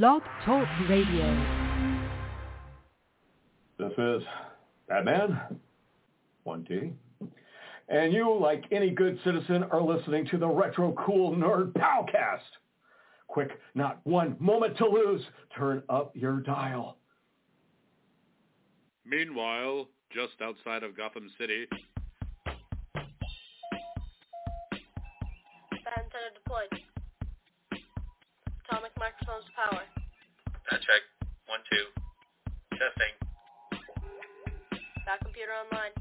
Blog Talk Radio. This is Batman, 1T. And you, like any good citizen, are listening to the Retro Cool Nerd POWcast. Quick, not one moment to lose. Turn up your dial. Meanwhile, just outside of Gotham City, two. Testing. Bat computer online.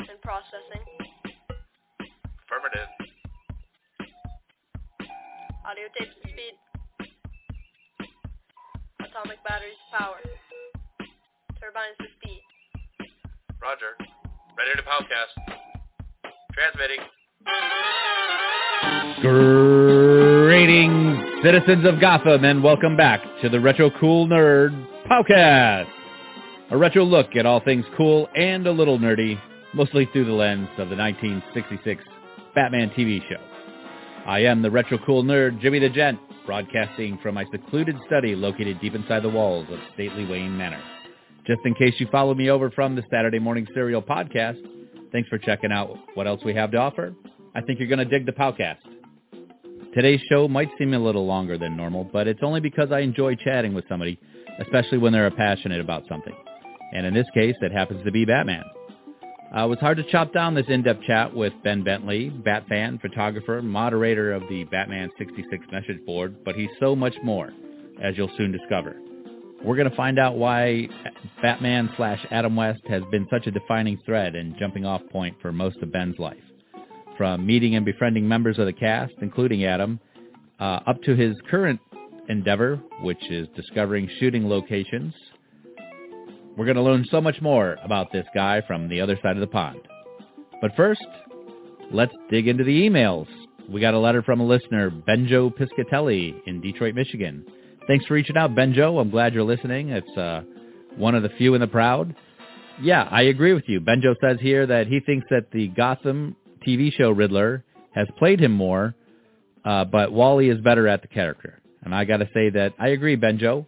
In processing. Affirmative. Audio tapes to speed. Atomic batteries to power. Turbines to speed. Roger. Ready to podcast. Transmitting. Greetings, citizens of Gotham, and welcome back to the Retro Cool Nerd Podcast. A retro look at all things cool and a little nerdy, mostly through the lens of the 1966 Batman TV show. I am the Retro Cool Nerd, Jimmy the Gent, broadcasting from my secluded study located deep inside the walls of stately Wayne Manor. Just in case you follow me over from the Saturday Morning Serial podcast, thanks for checking out what else we have to offer. I think you're going to dig the podcast. Today's show might seem a little longer than normal, but it's only because I enjoy chatting with somebody, especially when they're passionate about something. And in this case, it happens to be Batman. Uh, it was hard to chop down this in-depth chat with Ben Bentley, Bat fan, photographer, moderator of the Batman 66 message board, but he's so much more, as you'll soon discover. We're going to find out why Batman slash Adam West has been such a defining thread and jumping off point for most of Ben's life. From meeting and befriending members of the cast, including Adam, uh, up to his current endeavor, which is discovering shooting locations. We're going to learn so much more about this guy from the other side of the pond. But first, let's dig into the emails. We got a letter from a listener, Benjo Piscatelli in Detroit, Michigan. Thanks for reaching out, Benjo. I'm glad you're listening. It's uh, one of the few and the proud. Yeah, I agree with you. Benjo says here that he thinks that the Gotham TV show Riddler has played him more, uh, but Wally is better at the character. And I got to say that I agree, Benjo.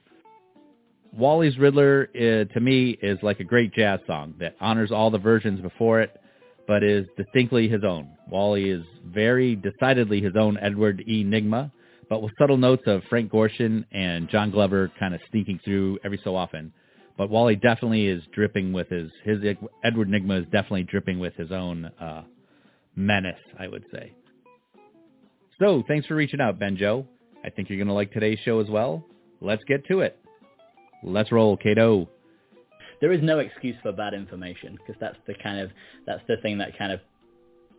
Wally's Riddler, uh, to me, is like a great jazz song that honors all the versions before it, but is distinctly his own. Wally is very decidedly his own Edward E. Nygma, but with subtle notes of Frank Gorshin and John Glover kind of sneaking through every so often. But Wally definitely is dripping with his, his Edward Nygma is definitely dripping with his own uh, menace, I would say. So thanks for reaching out, Benjo. I think you're going to like today's show as well. Let's get to it. Let's roll, Kato. There is no excuse for bad information because that's the kind of that's the thing that kind of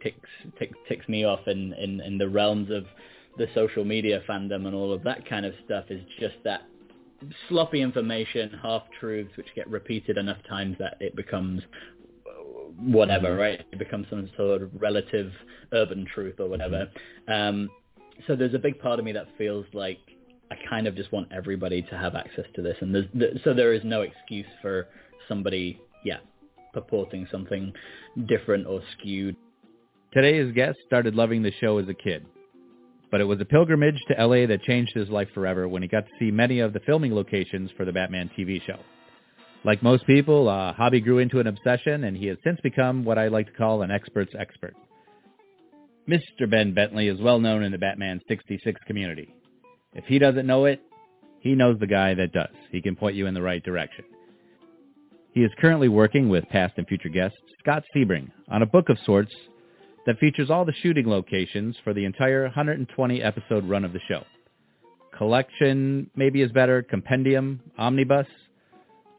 ticks ticks, ticks me off in, in, in the realms of the social media fandom and all of that kind of stuff is just that sloppy information, half truths which get repeated enough times that it becomes whatever, right? It becomes some sort of relative urban truth or whatever. Um, so there's a big part of me that feels like I kind of just want everybody to have access to this, and there's, so there is no excuse for somebody, yeah, purporting something different or skewed. Today's guest started loving the show as a kid, but it was a pilgrimage to LA that changed his life forever when he got to see many of the filming locations for the Batman TV show. Like most people, uh, hobby grew into an obsession, and he has since become what I like to call an expert's expert. Mr. Ben Bentley is well known in the Batman 66 community. If he doesn't know it, he knows the guy that does. He can point you in the right direction. He is currently working with past and future guest Scott Sebring on a book of sorts that features all the shooting locations for the entire 120 episode run of the show. Collection maybe is better, compendium, omnibus,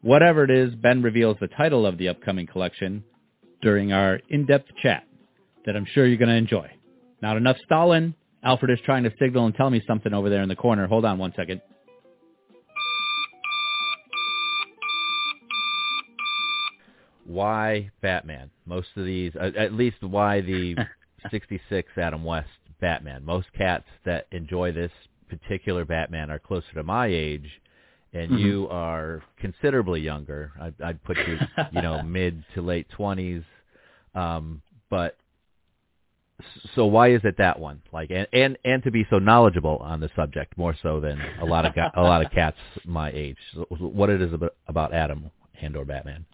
whatever it is, Ben reveals the title of the upcoming collection during our in-depth chat that I'm sure you're going to enjoy. Not enough Stalin. Alfred is trying to signal and tell me something over there in the corner. Hold on one second. Why Batman? Most of these, at least why the 66 Adam West Batman. Most cats that enjoy this particular Batman are closer to my age, and Mhm. you are considerably younger. I'd, I'd put you, you know, mid to late 20s. Um, but so why is it that one? Like, and and and to be so knowledgeable on the subject, more so than a lot of a lot of cats my age. So what it is about, about Adam and or Batman?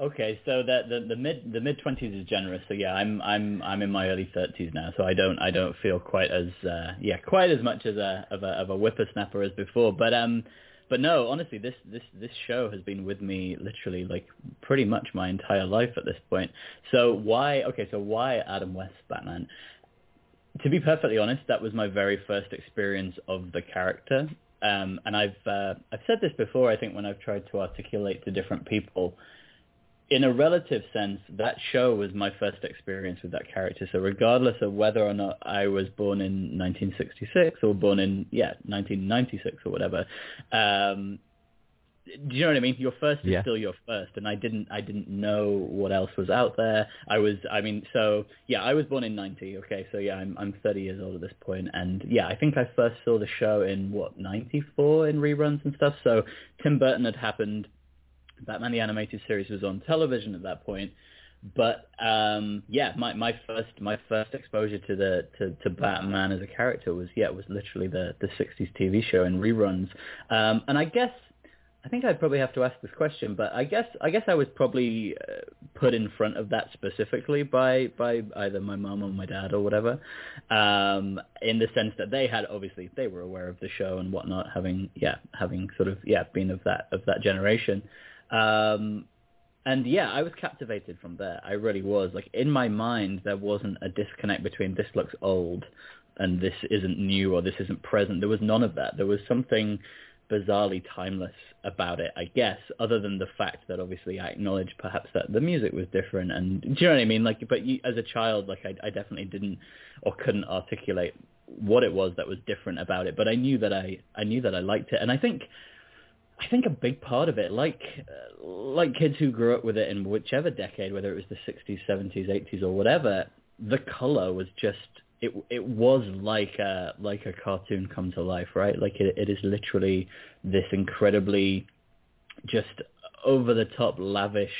Okay, so that the the mid the mid twenties is generous. So yeah, I'm I'm I'm in my early thirties now, so I don't I don't feel quite as uh, yeah quite as much as a of a of a whippersnapper as before. But um, but no, honestly, this this this show has been with me literally like pretty much my entire life at this point. So why? Okay, so why Adam West Batman? To be perfectly honest, that was my very first experience of the character. Um, and I've uh, I've said this before. I think when I've tried to articulate to different people in a relative sense, that show was my first experience with that character. So regardless of whether or not I was born in 1966 or born in yeah 1996 or whatever, um, do you know what I mean? Your first is Yeah. still your first, and I didn't I didn't know what else was out there. I was I mean so yeah I was born in 90. Okay, so yeah I'm I'm 30 years old at this point, and yeah I think I first saw the show in what 94 in reruns and stuff. So Tim Burton had happened. Batman the Animated Series was on television at that point. But um, yeah, my, my first my first exposure to the to, to Batman as a character was yeah was literally the the 60s TV show and reruns. Um, and I guess I think I'd probably have to ask this question, but I guess I guess I was probably uh, put in front of that specifically by by either my mom or my dad or whatever, um, in the sense that they had obviously they were aware of the show and whatnot, having yeah having sort of yeah been of that of that generation. Um, and yeah, I was captivated from there. I really was. Like in my mind, there wasn't a disconnect between this looks old and this isn't new or this isn't present. There was none of that. There was something bizarrely timeless about it, I guess, other than the fact that obviously I acknowledge perhaps that the music was different and do you know what I mean? Like, but you, as a child, like I, I definitely didn't or couldn't articulate what it was that was different about it, but I knew that I, I knew that I liked it. And I think, I think a big part of it, like uh, like kids who grew up with it in whichever decade, whether it was the 60s, 70s, 80s, or whatever, the color was just it. It was like a like a cartoon come to life, right? Like it, it is literally this incredibly just over the top, lavish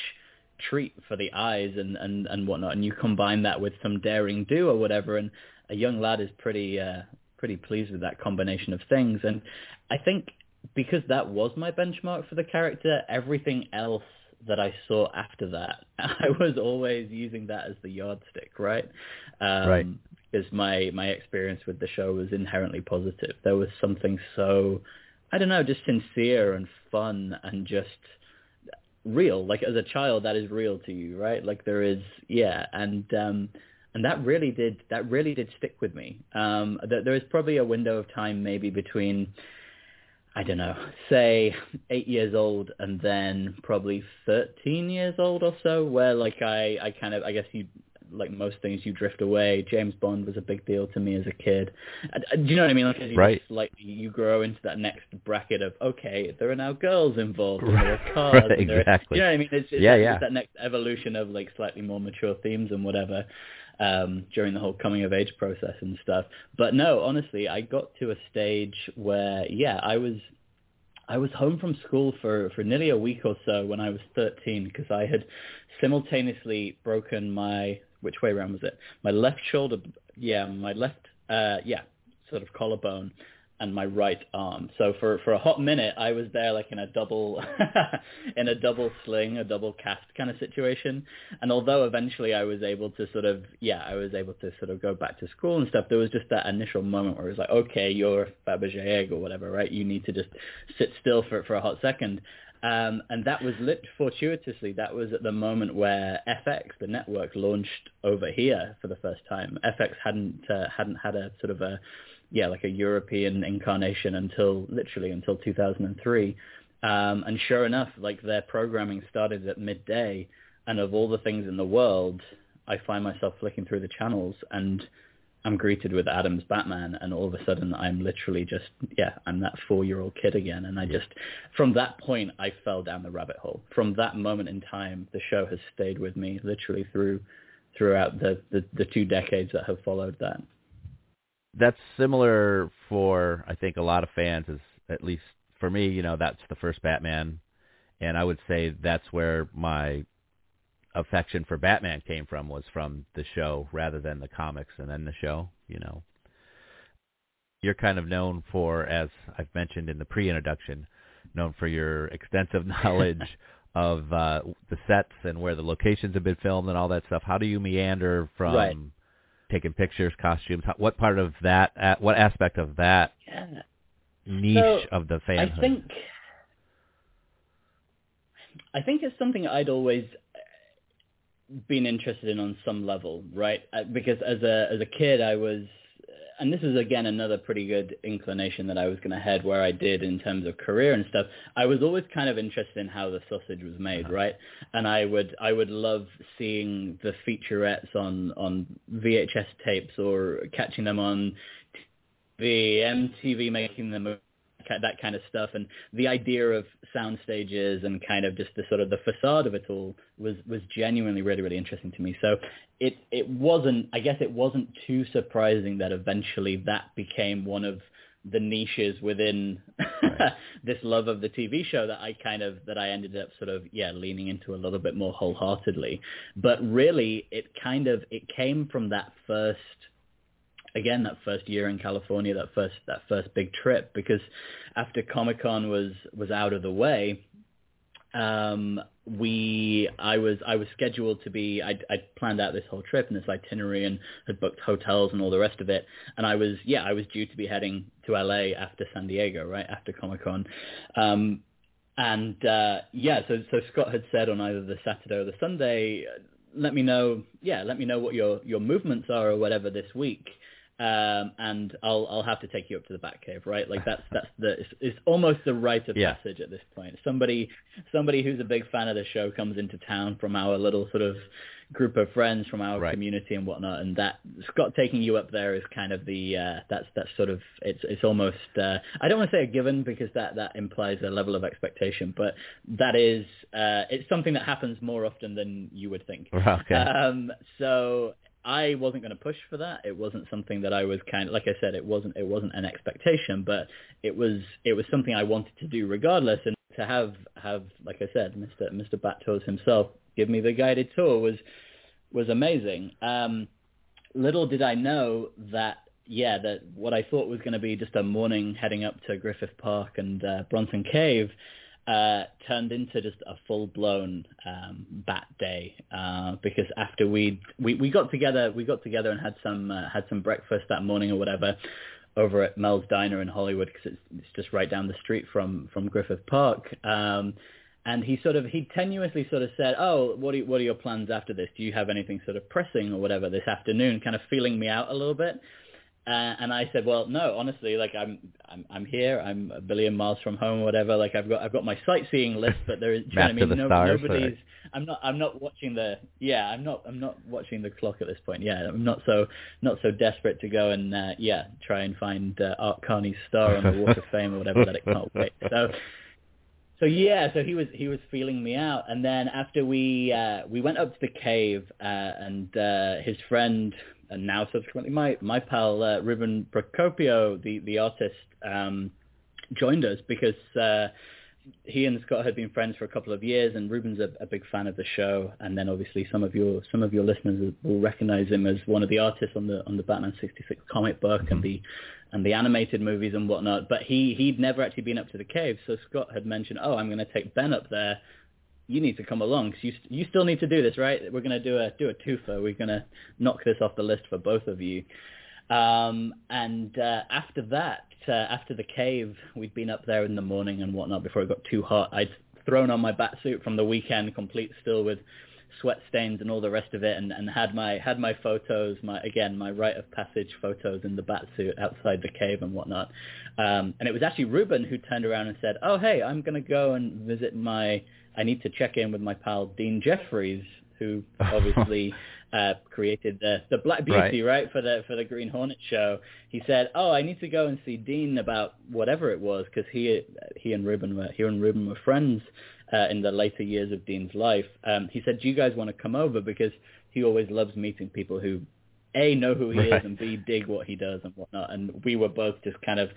treat for the eyes and and and whatnot. And you combine that with some daring do or whatever, and a young lad is pretty uh, pretty pleased with that combination of things. And I think because that was my benchmark for the character, everything else that I saw after that, I was always using that as the yardstick, right? Um, Right. Because my my experience with the show was inherently positive. There was something so, I don't know, just sincere and fun and just real. Like as a child, that is real to you, right? Like there is, yeah, and um, and that really did that really did stick with me. Um, th- there is probably a window of time maybe between I don't know, say eight years old and then probably 13 years old or so, where like I, I kind of, I guess you, like most things, you drift away. James Bond was a big deal to me as a kid. Uh, Do you know what I mean? Like you Right. slightly, you grow into that next bracket of, okay, there are now girls involved, and there are cars. right, there are- exactly. you know what I mean? It's, it's, Yeah, it's yeah. that next evolution of like slightly more mature themes and whatever um, during the whole coming of age process and stuff. But no, honestly, I got to a stage where, yeah, I was I was home from school for, for nearly a week or so when I was 13 because I had simultaneously broken my, which way around was it? My left shoulder, yeah, my left, uh, yeah, sort of collarbone and my right arm. So for, for a hot minute, I was there like in a double, in a double sling, a double cast kind of situation. And although eventually I was able to sort of, yeah, I was able to sort of go back to school and stuff, there was just that initial moment where it was like, okay, you're Fabergé egg or whatever, right? You need to just sit still for, for a hot second. Um, and that was lit fortuitously. That was at the moment where FX, the network, launched over here for the first time. FX hadn't uh, hadn't had a sort of a yeah like a European incarnation until literally until 2003. Um, and sure enough, like their programming started at midday, and of all the things in the world, I find myself flicking through the channels and I'm greeted with Adam's Batman, and all of a sudden I'm literally just yeah, I'm that four-year-old kid again, and I just from that point I fell down the rabbit hole. From that moment in time, the show has stayed with me literally through throughout the the, the two decades that have followed that. That's similar for I think a lot of fans. Is at least for me, you know, that's the first Batman, and I would say that's where my affection for Batman came from was from the show rather than the comics and then the show. You know, you're kind of known for, as I've mentioned in the pre-introduction, known for your extensive knowledge of uh, the sets and where the locations have been filmed and all that stuff. How do you meander from Right. Taking pictures, costumes? What part of that? Uh, what aspect of that Yeah. niche So, of the I think I think it's something I'd always been interested in on some level, right? Uh, Because as a as a kid, I was, and this is again another pretty good inclination that I was going to head where I did in terms of career and stuff. I was always kind of interested in how the sausage was made, uh-huh. right? And I would I would love seeing the featurettes on on VHS tapes or catching them on the MTV making them that kind of stuff. And the idea of sound stages and kind of just the sort of the facade of it all was was genuinely really really interesting to me. So it it wasn't i guess it wasn't too surprising that eventually that became one of the niches within this love of the TV show that I kind of that I ended up sort of yeah leaning into a little bit more wholeheartedly. But really it kind of it came from that first again that first year in California, that first that first big trip, because after Comic Con was was out of the way, um, we I was I was scheduled to be I I planned out this whole trip and this itinerary and had booked hotels and all the rest of it, and I was yeah I was due to be heading to LA after San Diego right after Comic Con. Um, and uh, yeah, so so Scott had said on either the Saturday or the Sunday, let me know, yeah, let me know what your your movements are or whatever this week, um, and I'll I'll have to take you up to the Batcave, right? Like that's that's the it's, it's almost the rite of Yeah. passage at this point. Somebody somebody who's a big fan of the show comes into town from our little sort of group of friends from our Right. community and whatnot, and that Scott taking you up there is kind of the uh, that's that's sort of it's it's almost uh, I don't want to say a given because that that implies a level of expectation, but that is uh, it's something that happens more often than you would think. Okay. Um, so I wasn't going to push for that. It wasn't something that I was kind of like I said. It wasn't it wasn't an expectation, but it was it was something I wanted to do regardless. And to have have like I said, Mr. Mr. Bat Tours himself give me the guided tour was was amazing. Um, little did I know that yeah that what I thought was going to be just a morning heading up to Griffith Park and uh, Bronson Cave uh, turned into just a full blown um, bat day uh, because after we we we got together we got together and had some uh, had some breakfast that morning or whatever over at Mel's Diner in Hollywood because it's, it's just right down the street from from Griffith Park. Um, and he sort of he tenuously sort of said, "Oh, what are what are your plans after this? Do you have anything sort of pressing or whatever this afternoon?" Kind of feeling me out a little bit. Uh, and I said, well, no, honestly, like I'm, I'm, I'm here. I'm a billion miles from home, or whatever. Like I've got, I've got my sightseeing list, but there is, you know what I mean? the stars, nobody's. right. I'm not, I'm not watching the. Yeah, I'm not, I'm not watching the clock at this point. Yeah, I'm not so, not so desperate to go and, uh, yeah, try and find uh, Art Carney's star on the Walk of Fame or whatever that it can't wait. So, so yeah, so he was he was feeling me out, and then after we uh, we went up to the cave, uh, and uh, his friend and now subsequently my my pal uh, Ruben Procopio, the the artist, um, joined us because uh, he and Scott had been friends for a couple of years, and Ruben's a, a big fan of the show. And then obviously some of your some of your listeners will recognize him as one of the artists on the on the Batman '66 comic book and the and the animated movies and whatnot. But he he'd never actually been up to the cave, so Scott had mentioned, "Oh, I'm going to take Ben up there. You need to come along. 'cause you st- you still need to do this, right? We're going to do a do a twofer. We're going to knock this off the list for both of you." Um, and uh, after that, uh, after the cave, we'd been up there in the morning and whatnot before it got too hot. I'd thrown on my bat suit from the weekend, complete still with sweat stains and all the rest of it, and, and had my had my photos, my again my rite of passage photos in the bat suit outside the cave and whatnot. Um, and it was actually Ruben who turned around and said, "Oh hey, I'm gonna go and visit my. I need to check in with my pal Dean Jeffries, who obviously." uh, created the the Black Beauty, right. for the for the Green Hornet show. He said, "Oh, I need to go and see Dean about whatever it was because he he and Ruben were he and Ruben were friends uh, in the later years of Dean's life." Um, he said, "Do you guys want to come over because he always loves meeting people who." A know who he Right. is and B dig what he does and whatnot and we were both just kind of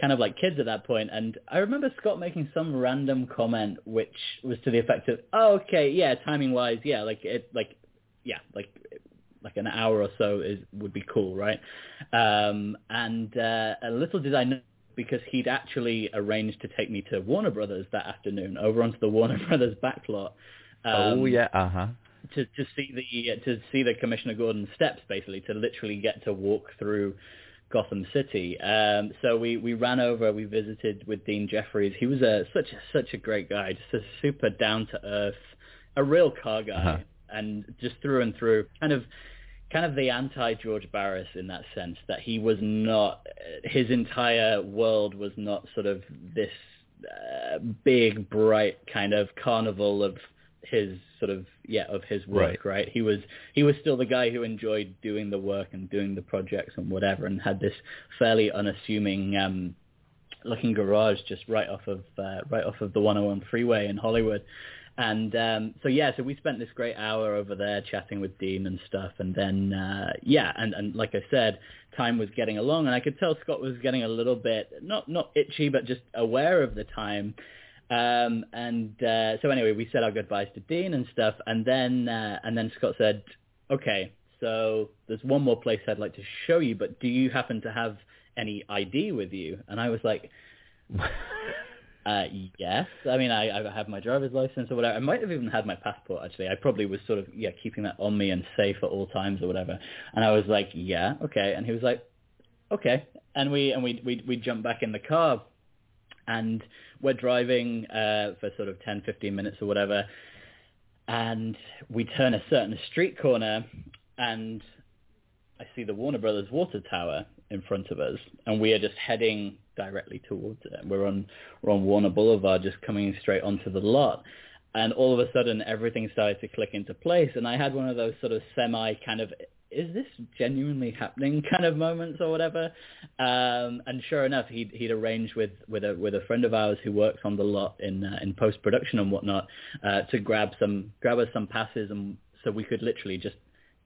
kind of like kids at that point. And I remember Scott making some random comment which was to the effect of, "Oh, okay, yeah, timing wise, yeah, like it, like, yeah, like." Like an hour or so is would be cool, right? Um, and uh, a little did I know because he'd actually arranged to take me to Warner Brothers that afternoon over onto the Warner Brothers backlot. Um, oh yeah, uh huh. To to see the to see the Commissioner Gordon steps basically to literally get to walk through Gotham City. Um, so we, we ran over, we visited with Dean Jeffries. He was a such a, such a great guy, just a super down to earth, a real car guy, Uh-huh. and just through and through, kind of kind of the anti George Barris in that sense that he was not his entire world was not sort of this uh, big bright kind of carnival of his sort of yeah of his work right. he was he was still the guy who enjoyed doing the work and doing the projects and whatever and had this fairly unassuming um looking garage just right off of uh, right off of the 101 freeway in Hollywood and um, so yeah, so we spent this great hour over there chatting with Dean and stuff, and then uh, yeah, and, and like I said, time was getting along, and I could tell Scott was getting a little bit not not itchy, but just aware of the time. Um, and uh, so anyway, we said our goodbyes to Dean and stuff, and then uh, and then Scott said, "Okay, so there's one more place I'd like to show you, but do you happen to have any ID with you?" And I was like. Uh, yes. I mean, I, I have my driver's license or whatever. I might have even had my passport, actually. I probably was sort of, yeah, keeping that on me and safe at all times or whatever. And I was like, yeah, okay. And he was like, okay. And we, and we, we, we jumped back in the car and we're driving, uh, for sort of 10, 15 minutes or whatever. And we turn a certain street corner and I see the Warner Brothers water tower in front of us, and we are just heading directly towards it. We're on we're on Warner Boulevard, just coming straight onto the lot, and all of a sudden everything started to click into place. And I had one of those sort of semi kind of is this genuinely happening kind of moments or whatever. Um, and sure enough, he'd he'd arranged with with a with a friend of ours who works on the lot in uh, in post production and whatnot uh, to grab some grab us some passes and so we could literally just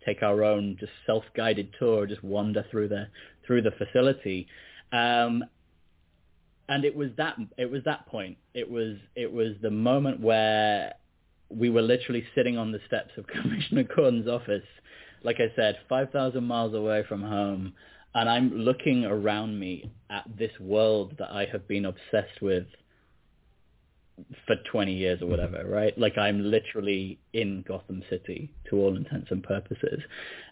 take our own just self-guided tour, just wander through the through the facility. Um, and it was that it was that point. It was it was the moment where we were literally sitting on the steps of Commissioner Gordon's office, like I said, five thousand miles away from home, and I'm looking around me at this world that I have been obsessed with for 20 years or whatever, right? Like I'm literally in Gotham City to all intents and purposes.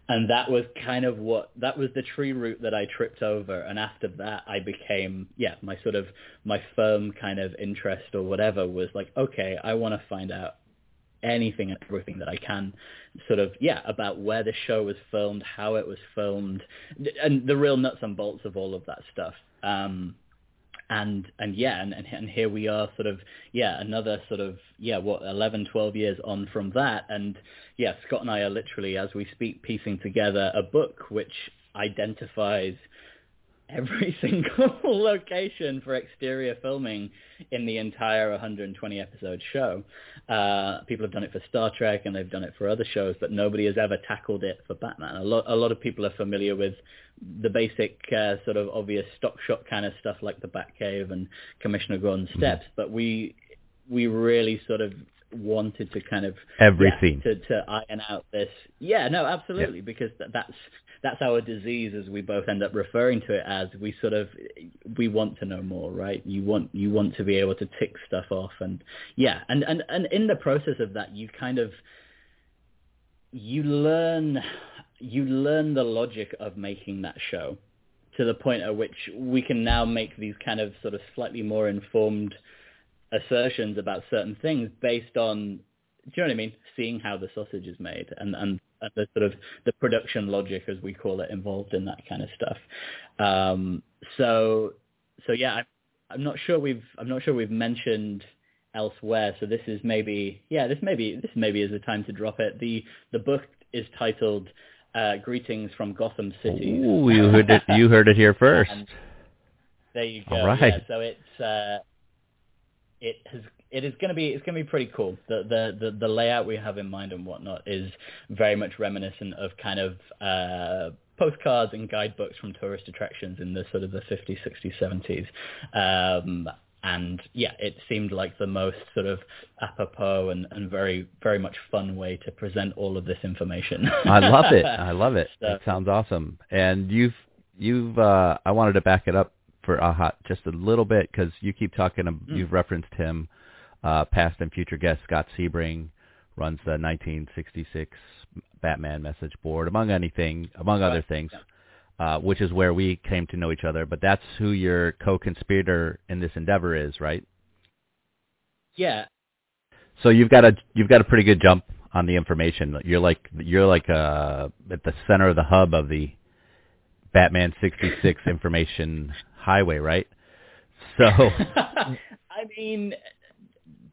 And that was kind of what, that was the tree root that I tripped over. And after that, I became, yeah, my sort of, my firm kind of interest or whatever was like, okay, I want to find out anything and everything that I can sort of, yeah, about where the show was filmed, how it was filmed, and the real nuts and bolts of all of that stuff. Um, and and yeah and, and here we are sort of yeah another sort of yeah what 11 12 years on from that. And yeah Scott and I are literally as we speak piecing together a book which identifies every single location for exterior filming in the entire 120 episode show. Uh, people have done it for Star Trek and they've done it for other shows, but nobody has ever tackled it for Batman. A lot, a lot of people are familiar with the basic uh, sort of obvious stock shot kind of stuff like the Batcave and Commissioner Gordon's Steps, but we we really sort of wanted to kind of Every yeah, to to iron out this. Yeah, no, absolutely, because th- that's that's our disease, as we both end up referring to it as. We sort of we want to know more, right? You want you want to be able to tick stuff off, and yeah, and and and in the process of that, you kind of you learn you learn the logic of making that show to the point at which we can now make these kind of sort of slightly more informed assertions about certain things based on do you know what I mean? Seeing how the sausage is made and, and, and the sort of the production logic as we call it involved in that kind of stuff. Um, so so yeah, I, I'm not sure we've I'm not sure we've mentioned elsewhere. So this is maybe yeah this maybe this maybe is the time to drop it. The the book is titled uh, Greetings from Gotham City. Ooh, you heard it. You heard it here first. And there you go. All right. Yeah, so it's uh, it has it is going to be it's going to be pretty cool. The, the the the layout we have in mind and whatnot is very much reminiscent of kind of uh, postcards and guidebooks from tourist attractions in the sort of the 50s, 60s, 70s. Um, and yeah, it seemed like the most sort of apropos and, and very, very much fun way to present all of this information. I love it. I love it. So- That sounds awesome. And you've you've uh, I wanted to back it up for a hot just a little bit because you keep talking. Mm. You've referenced him, uh, past and future guest Scott Sebring runs the 1966 Batman message board, among anything, among other things. Uh, which is where we came to know each other, but that's who your co-conspirator in this endeavor is, right? yeah, So you've got a you've got a pretty good jump on the information. You're like you're like uh, at the center of the hub of the Batman 66 information highway, right? So I mean,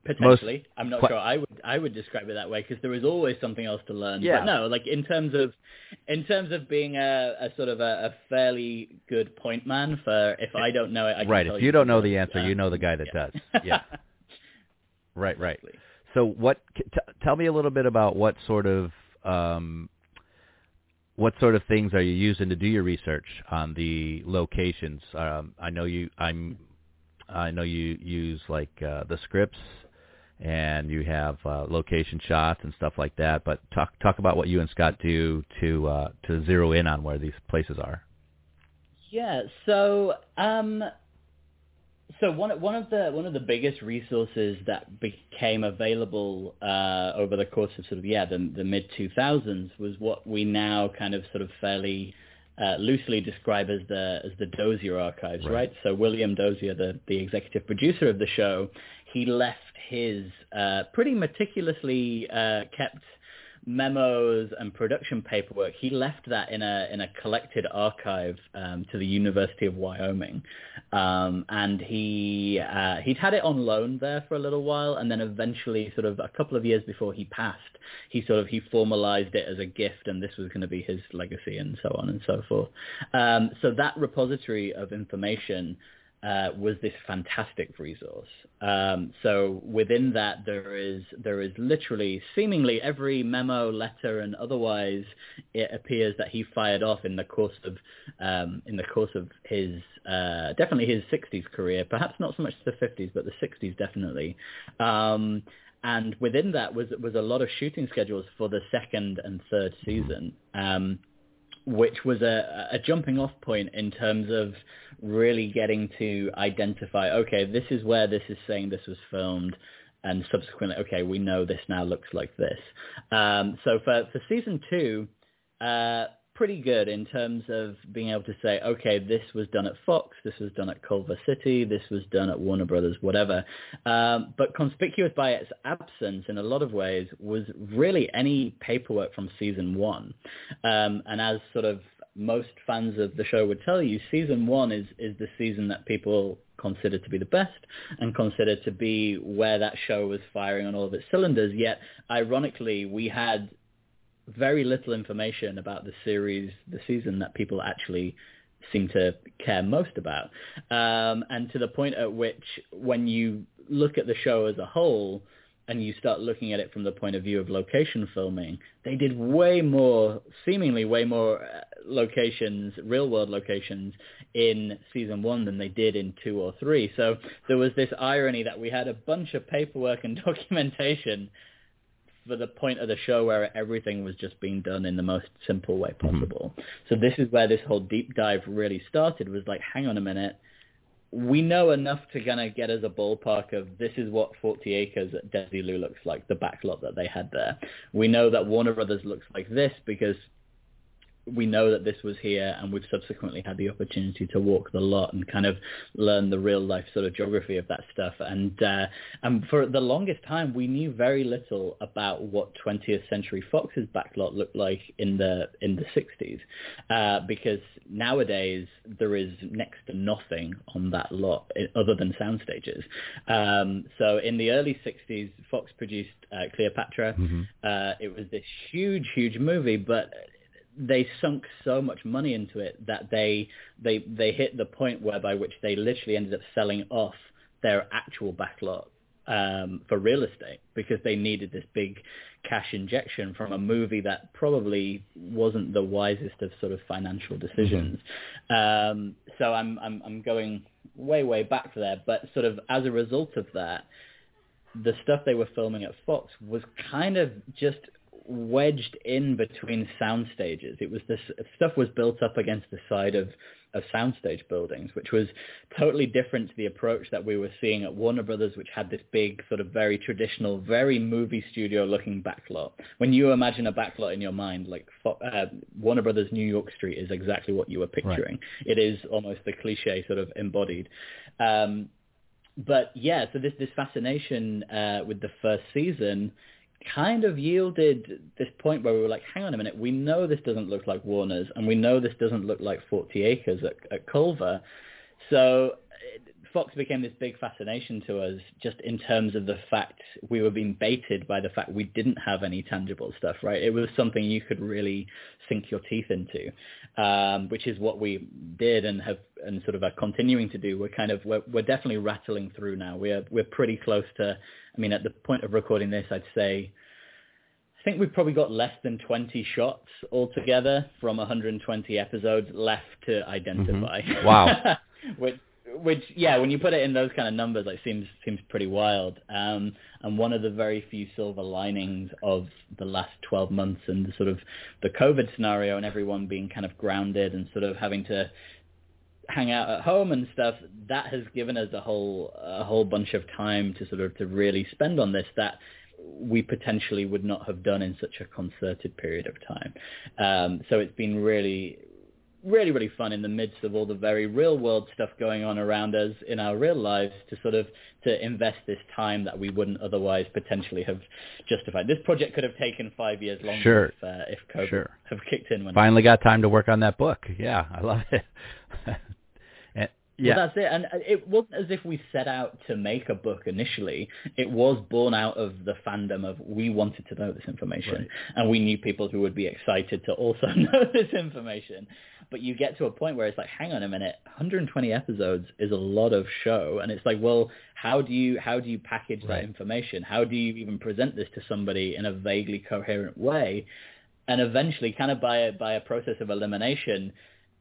potentially. I'm not Qu- sure. I would I would describe it that way because there is always something else to learn. Yeah. But no, like in terms of in terms of being a, a sort of a, a fairly good point man for if I don't know it, I can right, if you don't know the answer, you know the guy that does. Yeah, right, right. Exactly. So what? T- tell me a little bit about what sort of um, what sort of things are you using to do your research on the locations? Um, I know you. I'm. I know you use like uh, the scripts, and you have uh, location shots and stuff like that. But talk talk about what you and Scott do to uh, to zero in on where these places are. Yeah. So, um, so one one of the one of the biggest resources that became available uh, over the course of sort of yeah the the mid two thousands was what we now kind of sort of fairly uh, loosely describe as the as the Dozier archives, Right. right? So William Dozier, the the executive producer of the show, he left his uh, pretty meticulously uh, kept memos and production paperwork. He left that in a in a collected archive um, to the University of Wyoming, um, and he uh, he'd had it on loan there for a little while, and then eventually, sort of a couple of years before he passed, he sort of he formalized it as a gift, and this was going to be his legacy, and so on and so forth. Um, so that repository of information uh, was this fantastic resource. Um, so within that, there is there is literally seemingly every memo, letter, and otherwise it appears that he fired off in the course of um, in the course of his uh, definitely his 60s career, perhaps not so much the 50s, but the 60s definitely. Um, and within that was was a lot of shooting schedules for the second and third season. Which was a, a jumping off point in terms of really getting to identify, okay, this is where this is saying this was filmed, and subsequently, okay, we know this now looks like this. Um, so for, for season two, uh, pretty good in terms of being able to say, okay, this was done at Fox, this was done at Culver City, this was done at Warner Brothers, whatever. Um, but conspicuous by its absence in a lot of ways was really any paperwork from season one. Um, and as sort of most fans of the show would tell you, season one is, is the season that people consider to be the best and consider to be where that show was firing on all of its cylinders. Yet, ironically, we had very little information about the series, the season that people actually seem to care most about. Um, and to the point at which when you look at the show as a whole and you start looking at it from the point of view of location filming, they did way more, seemingly way more uh, locations, real world locations in season one than they did in two or three. So there was this irony that we had a bunch of paperwork and documentation for the point of the show where everything was just being done in the most simple way mm-hmm. possible. So this is where this whole deep dive really started was like, hang on a minute. We know enough to kind of get us a ballpark of this is what 40 acres at Desilu looks like, the backlot that they had there. We know that Warner Brothers looks like this because we know that this was here and we've subsequently had the opportunity to walk the lot and kind of learn the real life sort of geography of that stuff. And uh, and for the longest time we knew very little about what 20th century fox's backlot looked like in the in the 60s uh, because nowadays there is next to nothing on that lot other than sound stages. Um, so in the early 60s fox produced uh, cleopatra. Uh, it was this huge huge movie but they sunk so much money into it that they they they hit the point whereby which they literally ended up selling off their actual backlot um, for real estate because they needed this big cash injection from a movie that probably wasn't the wisest of sort of financial decisions. Um, so I'm, I'm I'm going way way back there, but sort of as a result of that, the stuff they were filming at Fox was kind of just wedged in between sound stages. It was this stuff was built up against the side of of soundstage buildings, which was totally different to the approach that we were seeing at Warner Brothers, which had this big sort of very traditional, very movie studio looking backlot. When you imagine a backlot in your mind, like uh, Warner Brothers New York Street is exactly what you were picturing. Right. It is almost the cliche sort of embodied. Um, but yeah, so this this fascination uh, with the first season kind of yielded this point where we were like, hang on a minute, we know this doesn't look like Warner's, and we know this doesn't look like 40 Acres at, at Culver. So Fox became this big fascination to us just in terms of the fact we were being baited by the fact we didn't have any tangible stuff, right? It was something you could really sink your teeth into, um, which is what we did and have and sort of are continuing to do. We're kind of we're, we're definitely rattling through now. We're we're pretty close to. I mean, at the point of recording this, I'd say I think we've probably got less than 20 shots altogether from 120 episodes left to identify. Mm-hmm. Wow. which which yeah, when you put it in those kind of numbers, like seems seems pretty wild. Um, and one of the very few silver linings of the last 12 months and the sort of the COVID scenario and everyone being kind of grounded and sort of having to hang out at home and stuff, that has given us a whole a whole bunch of time to sort of to really spend on this that we potentially would not have done in such a concerted period of time. Um, so it's been really really, really fun in the midst of all the very real world stuff going on around us in our real lives to sort of to invest this time that we wouldn't otherwise potentially have justified. This project could have taken five years longer sure. if, uh, if COVID sure. have kicked in. When Finally got time to work on that book. Yeah, I love it. Yeah. Well, that's it. And uh, it wasn't as if we set out to make a book initially. It was born out of the fandom of we wanted to know this information. Right. And we knew people who would be excited to also know this information. But you get to a point where it's like, hang on a minute, 120 episodes is a lot of show. And it's like, well, how do you, how do you package right. that information? How do you even present this to somebody in a vaguely coherent way? And eventually, kind of by a, by a process of elimination,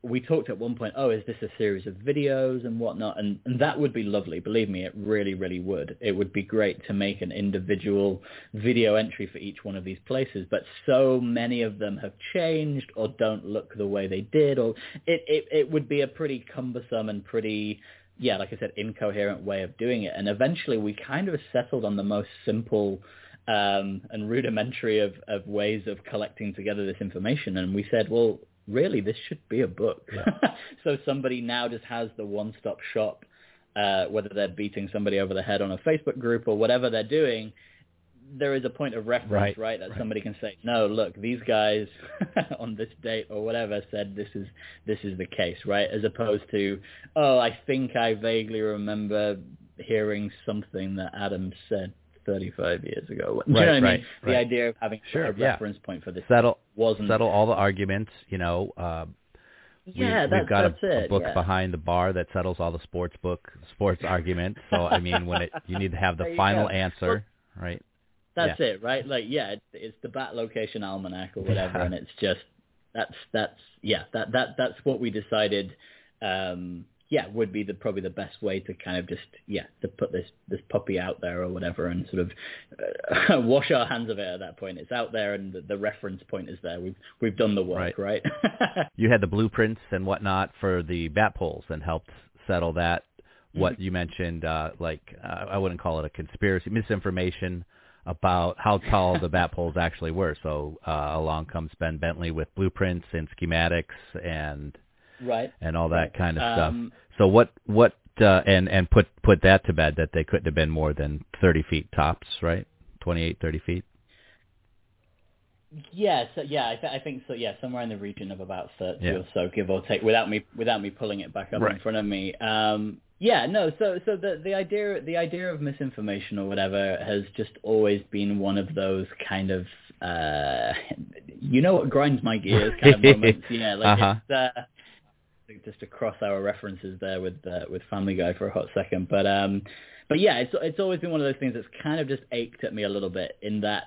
we talked at one point, oh, is this a series of videos and whatnot? And, and that would be lovely. Believe me, it really, really would. It would be great to make an individual video entry for each one of these places. But so many of them have changed or don't look the way they did. Or it, it, it would be a pretty cumbersome and pretty, yeah, like I said, incoherent way of doing it. And eventually we kind of settled on the most simple um, and rudimentary of, of ways of collecting together this information. And we said, well, really this should be a book. Yeah. so somebody now just has the one-stop shop, uh, whether they're beating somebody over the head on a Facebook group or whatever they're doing. There is a point of reference, right, right that right. somebody can say, no, look, these guys on this date or whatever said this is this is the case, right? As opposed to, oh, I think I vaguely remember hearing something that Adam said 35 years ago. Do you right, know what I mean? Right. The idea of having sure, a reference yeah. point for this settle wasn't settle all the arguments. You know, uh, yeah, we, that's, we've got a, a book yeah. behind the bar that settles all the sports book sports arguments. So I mean, when it you need to have the final go. answer, right? That's it, right? Like, yeah, it's, it's the bat location almanac or whatever, Yeah. and it's just that's that's yeah, that that that's what we decided. Um, yeah, would be the probably the best way to kind of just yeah to put this this puppy out there or whatever, and sort of uh, wash our hands of it at that point. It's out there, and the, the reference point is there. We've we've done the work, right? You had the blueprints and whatnot for the bat poles and helped settle that. What you mentioned, uh, like uh, I wouldn't call it a conspiracy, misinformation about how tall the bat poles actually were. So uh, along comes Ben Bentley with blueprints and schematics and right. and all that kind of Um, stuff. So what what uh, and and put put that to bed that they couldn't have been more than 30 feet tops, right? 28, 30 feet. Yeah, so, yeah, I, th- I think so. Yeah, somewhere in the region of about thirty Yeah. or so, give or take, without me without me pulling it back up in front of me. Um, yeah, no. So so the the idea the idea of misinformation or whatever has just always been one of those kind of uh, you know what grinds my gears kind of moments. Yeah, like Uh-huh. it's uh, just to cross our references there with uh, with Family Guy for a hot second, but um, but yeah, it's it's always been one of those things that's kind of just ached at me a little bit in that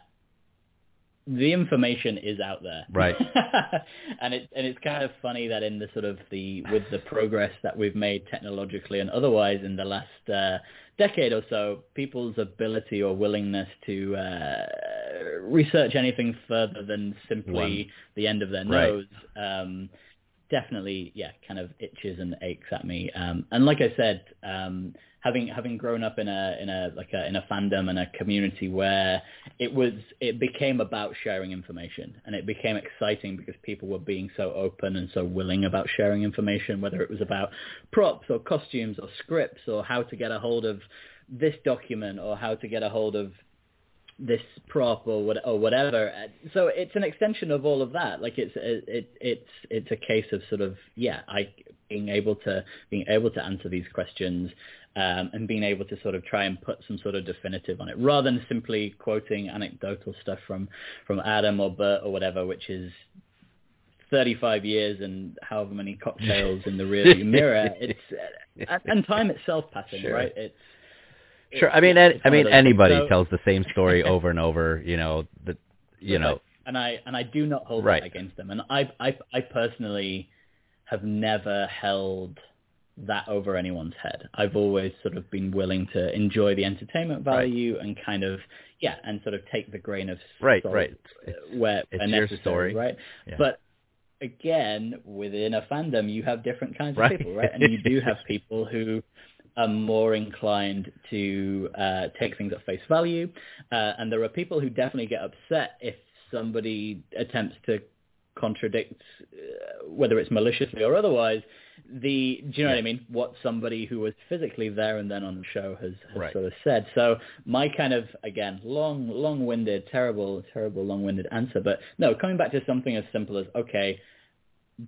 the information is out there, Right. and it's and it's kind of funny that in the sort of the with the progress that we've made technologically and otherwise in the last uh, decade or so, people's ability or willingness to uh, research anything further than simply One. the end of their Right. nose. Um, definitely, yeah, kind of itches and aches at me. Um, and like I said, um, having having grown up in a in a like a in a fandom and a community where it was it became about sharing information and it became exciting because people were being so open and so willing about sharing information, whether it was about props or costumes or scripts or how to get a hold of this document or how to get a hold of this prop or what or whatever. So it's an extension of all of that. Like it's it, it it's it's a case of sort of yeah, I being able to being able to answer these questions um, and being able to sort of try and put some sort of definitive on it, rather than simply quoting anecdotal stuff from from Adam or Burt or whatever, which is 35 years and however many cocktails in the rearview mirror. It's and, and time itself passing, Sure. right? It's Sure. I mean, it's- an- I mean, anybody So- tells the same story over and over. You know, the, you know, and I and I do not hold Right. that against them. And I, I I personally have never held that over anyone's head. I've always sort of been willing to enjoy the entertainment value and kind of yeah, and sort of take the grain of Right, salt right. where it's necessary, story. right? Yeah. But again, within a fandom, you have different kinds of Right. people, right? And you do have people who are more inclined to uh, take things at face value, uh, and there are people who definitely get upset if somebody attempts to contradict, uh, whether it's maliciously or otherwise, the do you know what I mean? What somebody who was physically there and then on the show has, has Right. sort of said. So my kind of again long, long-winded, terrible, terrible, long-winded answer. But no, coming back to something as simple as okay,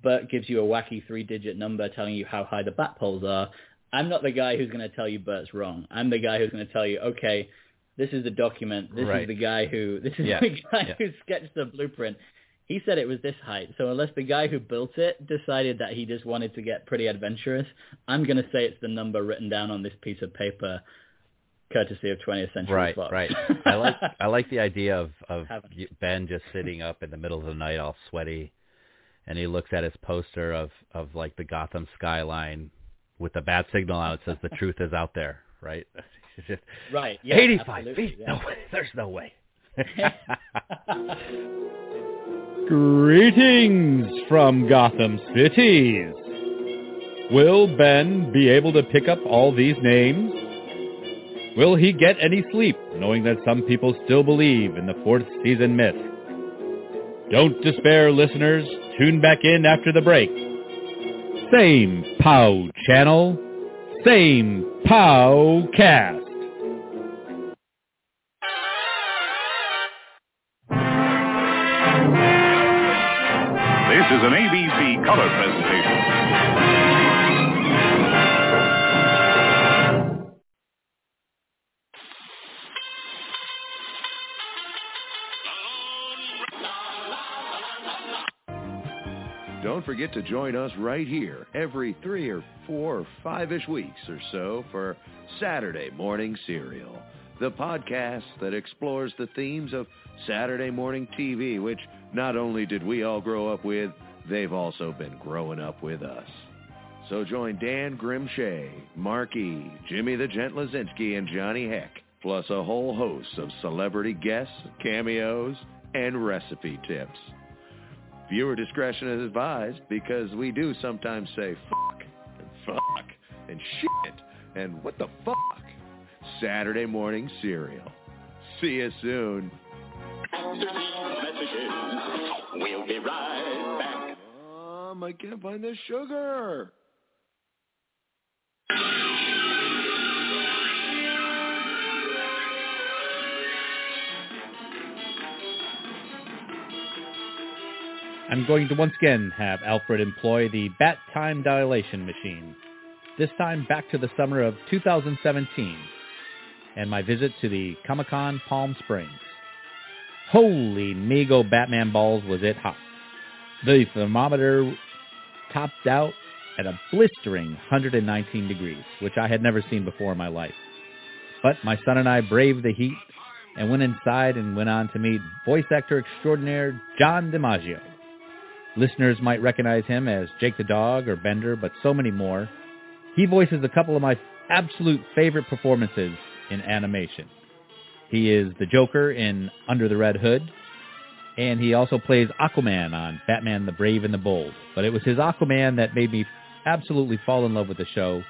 Burt gives you a wacky three-digit number telling you how high the bat poles are. I'm not the guy who's going to tell you Burt's wrong. I'm the guy who's going to tell you, okay, this is the document. This Right. is the guy who this is Yeah, the guy yeah. who sketched the blueprint. He said it was this height. So unless the guy who built it decided that he just wanted to get pretty adventurous, I'm going to say it's the number written down on this piece of paper, courtesy of 20th Century right, Fox. right. right. I like I like the idea of of Ben just sitting up in the middle of the night, all sweaty, and he looks at his poster of of like the Gotham skyline with a bat signal out. It says the truth is out there, right? Just right. Yeah, 85 feet. yeah. No way. There's no way. Greetings from Gotham Cities. Will Ben be able to pick up all these names? Will he get any sleep, knowing that some people still believe in the fourth season myth? Don't despair, listeners. Tune back in after the break. Same POW channel, same POW cast. This is an ABC color presentation. Forget to join us right here every three or four or five-ish weeks or so for Saturday Morning Serial, the podcast that explores the themes of Saturday morning TV, which not only did we all grow up with, they've also been growing up with us. So join Dan Grimshay, Mark E., Jimmy the Gent Lazinski, and Johnny Heck, plus a whole host of celebrity guests, cameos, and recipe tips. Viewer discretion is advised because we do sometimes say fuck and fuck and shit and what the fuck. Saturday morning cereal. See you soon. We'll be right back. Um, I can't find the sugar. I'm going to once again have Alfred employ the Bat Time Dilation Machine, this time back to the summer of 2017, and my visit to the Comic-Con Palm Springs. Holy Nego Batman balls was it hot. The thermometer topped out at a blistering 119 degrees, which I had never seen before in my life. But my son and I braved the heat and went inside and went on to meet voice actor extraordinaire John DiMaggio. Listeners might recognize him as Jake the Dog or Bender, but so many more. He voices a couple of my absolute favorite performances in animation. He is the Joker in Under the Red Hood, and he also plays Aquaman on Batman the Brave and the Bold. But it was his Aquaman that made me absolutely fall in love with the show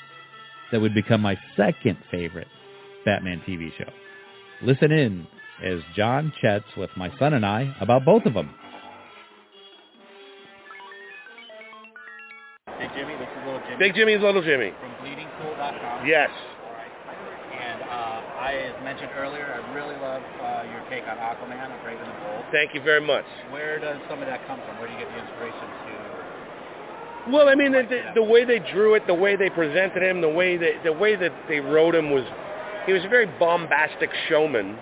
that would become my second favorite Batman TV show. Listen in as John chats with my son and I about both of them. Jimmy. Big Jimmy's Little Jimmy. From BleedingCool.com. Yes. All right. And uh, I, as mentioned earlier, I really love uh, your take on Aquaman and Brave and the Bold. Thank you very much. Where does some of that come from? Where do you get the inspiration to? Well, I mean, the, the, the way they drew it, the way they presented him, the way that the way that they wrote him was, he was a very bombastic showman.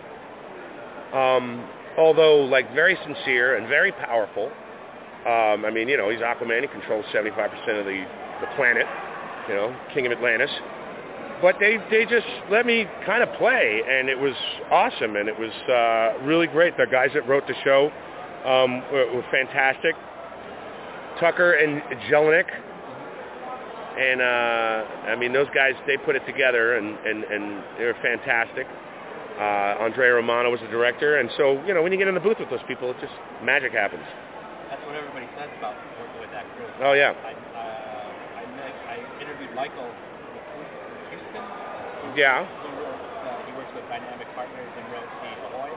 Um, although like very sincere and very powerful. Um, I mean, you know, he's Aquaman. He controls 75% of the the planet. You know, King of Atlantis. But they they just let me kind of play, and it was awesome, and it was uh, really great. The guys that wrote the show um, were, were fantastic. Tucker and Jelenic. And uh, I mean, those guys, they put it together, and, and, and they were fantastic. Uh, Andrea Romano was the director, and so you know, when you get in the booth with those people, it just magic happens. That's what everybody says about working with that crew. Oh, yeah. I, I, met, I interviewed Michael Houston. Yeah. Who wrote, uh, he works with Dynamic Partners and wrote the Ahoy.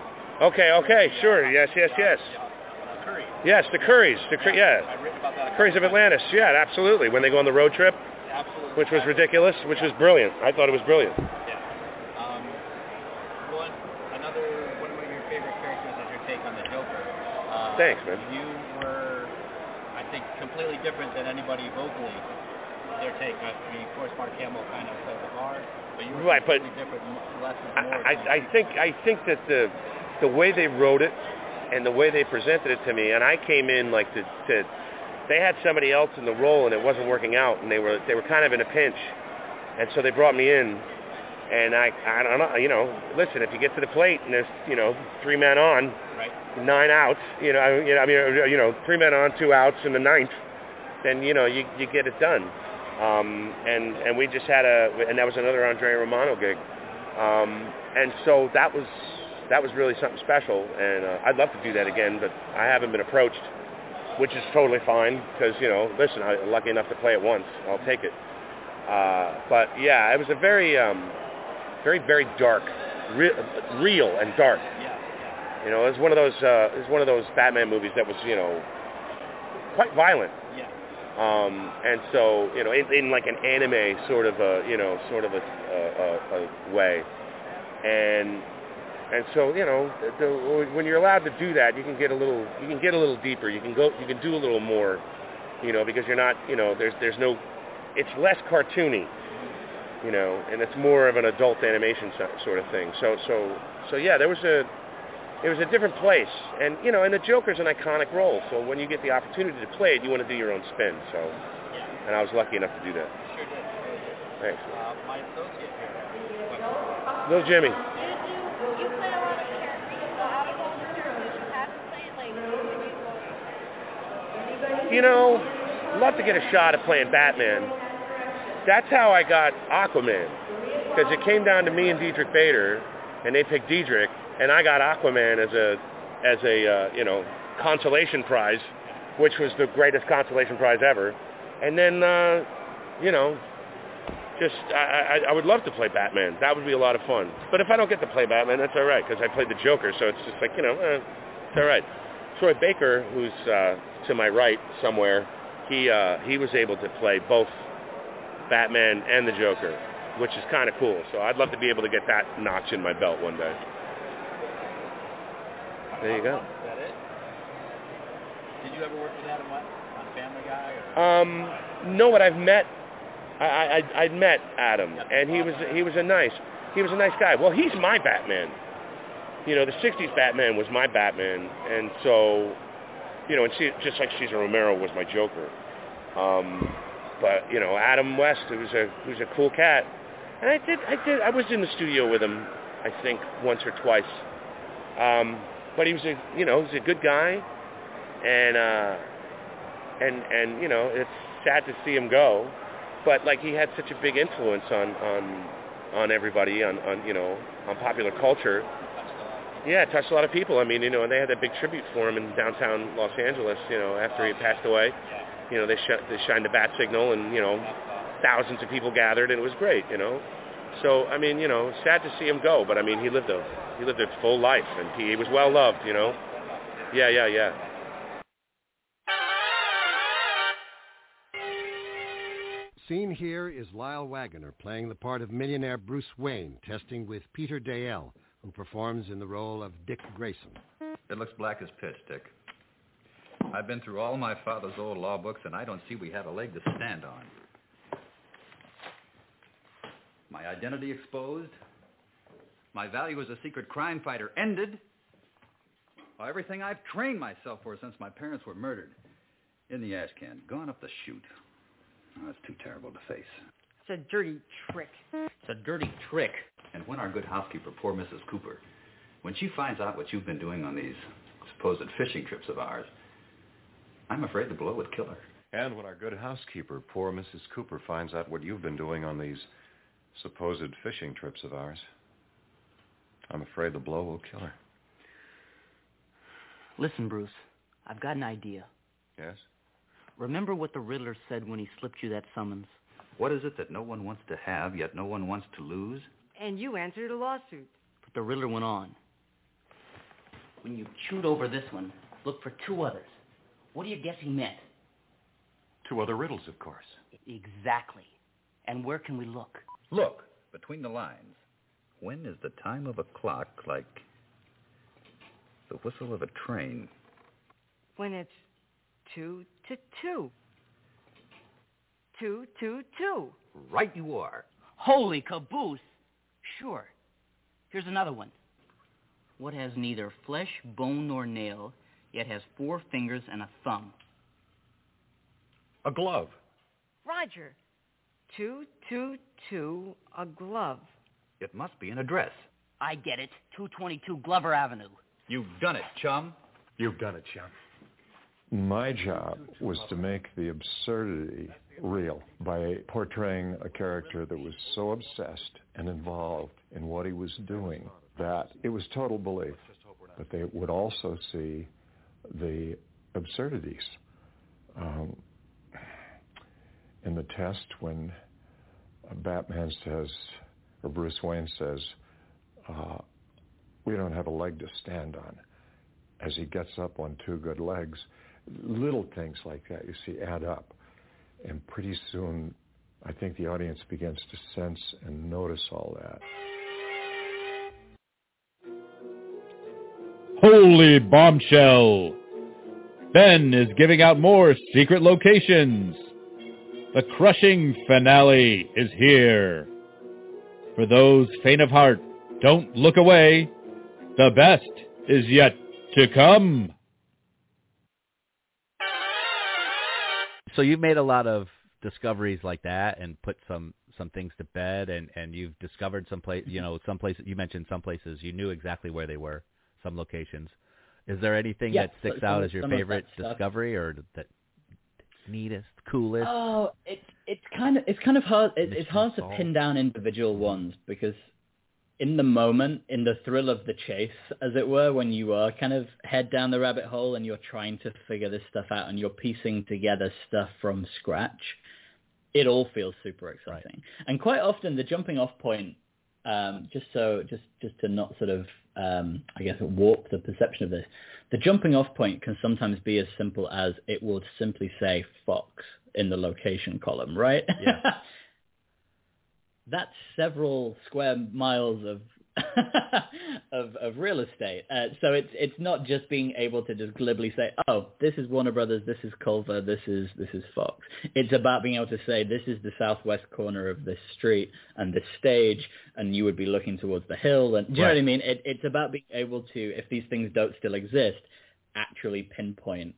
Okay, okay, sure, yes, yes, yes. Uh, Curry. Yes, the Curries. the Cur- yeah, I've written about that. a Currys of. Atlantis, yeah, absolutely. When they go on the road trip, Absolutely. which was ridiculous, which was brilliant. I thought it was brilliant. Yeah. Um, one, another, one of your favorite characters is your take on the Joker. Uh, Thanks, man. You were, I think, completely different than anybody vocally. Their take. I mean, of course, Mark Hamill kind of set the bar, but you were Right, but different, less is more. I, I think I think that the the way they wrote it and the way they presented it to me, and I came in like to, to they had somebody else in the role and it wasn't working out, and they were they were kind of in a pinch, and so they brought me in, and I I don't know, you know, listen, if you get to the plate and there's you know three men on, right. nine outs, you know, I- you know, I mean, you know, three men on, two outs in the ninth, then you know you you get it done. Um, and and we just had a, and that was another Andrea Romano gig, um, and so that was that was really something special. And uh, I'd love to do that again, but I haven't been approached, which is totally fine because you know, listen, I'm lucky enough to play it once, I'll take it. Uh, but yeah, it was a very, um, very, very dark, re- real and dark. You know, it was one of those. Uh, it was one of those Batman movies that was, you know, quite violent. Um, and so, you know, in, in like an anime sort of a, you know, sort of a, a, a, way. And and so, you know, the, when you're allowed to do that, you can get a little, you can get a little deeper. You can go, you can do a little more, you know, because you're not, you know, there's there's no, it's less cartoony, you know, and it's more of an adult animation sort of thing. So so so yeah, there was a it was a different place. And, you know, and the Joker's an iconic role. So when you get the opportunity to play it, you want to do your own spin. So, and I was lucky enough to do that. Sure did. Thanks. Uh, my associate here. Little Jimmy. You know, love to get a shot at playing Batman. That's how I got Aquaman. Because it came down to me and Diedrich Bader, and they picked Diedrich, and I got Aquaman as a, as a uh, you know, consolation prize, which was the greatest consolation prize ever. And then, uh, you know, just I, I, I would love to play Batman. That would be a lot of fun. But if I don't get to play Batman, that's all right because I played the Joker, so it's just like you know, eh, it's all right. Troy Baker, who's uh, to my right somewhere, he uh, he was able to play both Batman and the Joker, which is kind of cool. So I'd love to be able to get that notch in my belt one day. There you go. Is that it? Did you ever work with Adam West on Family Guy? Um, no, but I've met. I, I I'd met Adam, and he was he was a nice he was a nice guy. Well, he's my Batman. You know, the '60s Batman was my Batman, and so, you know, and she, just like Cesar Romero was my Joker. Um, but you know, Adam West, who's a who's a cool cat, And I did, I did, I was in the studio with him, I think, once or twice. Um, but he was a, you know, he's a good guy, and uh, and and you know, it's sad to see him go, but like he had such a big influence on on on everybody, on on you know, on popular culture. Yeah, touched a lot of people. I mean, you know, and they had that big tribute for him in downtown Los Angeles. You know, after he passed away, you know, they sh- they shined the bat signal, and you know, thousands of people gathered, and it was great. You know, so I mean, you know, sad to see him go, but I mean, he lived a he lived a full life, and he, he was well loved. You know, yeah, yeah, yeah. Seen here is Lyle Waggoner playing the part of millionaire Bruce Wayne, testing with Peter Deyell, who performs in the role of Dick Grayson. It looks black as pitch, Dick. I've been through all my father's old law books, and I don't see we have a leg to stand on. My identity exposed. My value as a secret crime fighter ended. Well, everything I've trained myself for since my parents were murdered. In the ash can, gone up the chute. Oh, that's too terrible to face. It's a dirty trick. It's a dirty trick. And when our good housekeeper, poor Mrs. Cooper, when she finds out what you've been doing on these supposed fishing trips of ours, I'm afraid the blow would kill her. And when our good housekeeper, poor Mrs. Cooper, finds out what you've been doing on these supposed fishing trips of ours, I'm afraid the blow will kill her. Listen, Bruce, I've got an idea. Yes? Remember what the Riddler said when he slipped you that summons? What is it that no one wants to have, yet no one wants to lose? And you answered a lawsuit. But the Riddler went on. When you chewed over this one, look for two others. What do you guess he meant? Two other riddles, of course. Exactly. And where can we look? Look, between the lines. When is the time of a clock like the whistle of a train? When it's two to two. Two, two, two. Right you are. Holy caboose! Sure. Here's another one. What has neither flesh, bone, nor nail, yet has four fingers and a thumb? A glove. Roger. Two, two, two, a glove. It must be an address. I get it. 222 Glover Avenue. You've done it, chum. You've done it, chum. My job was to make the absurdity real by portraying a character that was so obsessed and involved in what he was doing that it was total belief. But they would also see the absurdities. Um, in the test, when Batman says, or Bruce Wayne says, uh, we don't have a leg to stand on, as he gets up on two good legs, little things like that you see add up. And pretty soon, I think the audience begins to sense and notice all that. Holy bombshell! Ben is giving out more secret locations. The crushing finale is here. For those faint of heart, don't look away. The best is yet to come. So you've made a lot of discoveries like that and put some some things to bed and and you've discovered some place you know some places you mentioned some places you knew exactly where they were some locations is there anything Yeah, that sticks some- out as your some of that favorite discovery or that neatest coolest Oh, it's it's kind of it's kind of hard. It, it's hard to pin down individual ones because in the moment, in the thrill of the chase, as it were, when you are kind of head down the rabbit hole and you're trying to figure this stuff out and you're piecing together stuff from scratch, it all feels super exciting. And quite often, the jumping off point, um, just so just just to not sort of um, I guess warp the perception of this, the jumping off point can sometimes be as simple as it will simply say Fox in the location column, right? Yeah. That's several square miles of of, of real estate. Uh, so it's it's not just being able to just glibly say, oh, this is Warner Brothers, this is Culver, this is this is Fox. It's about being able to say this is the southwest corner of this street and this stage, and you would be looking towards the hill. And do you know what I mean? It, it's about being able to, if these things don't still exist, actually pinpoint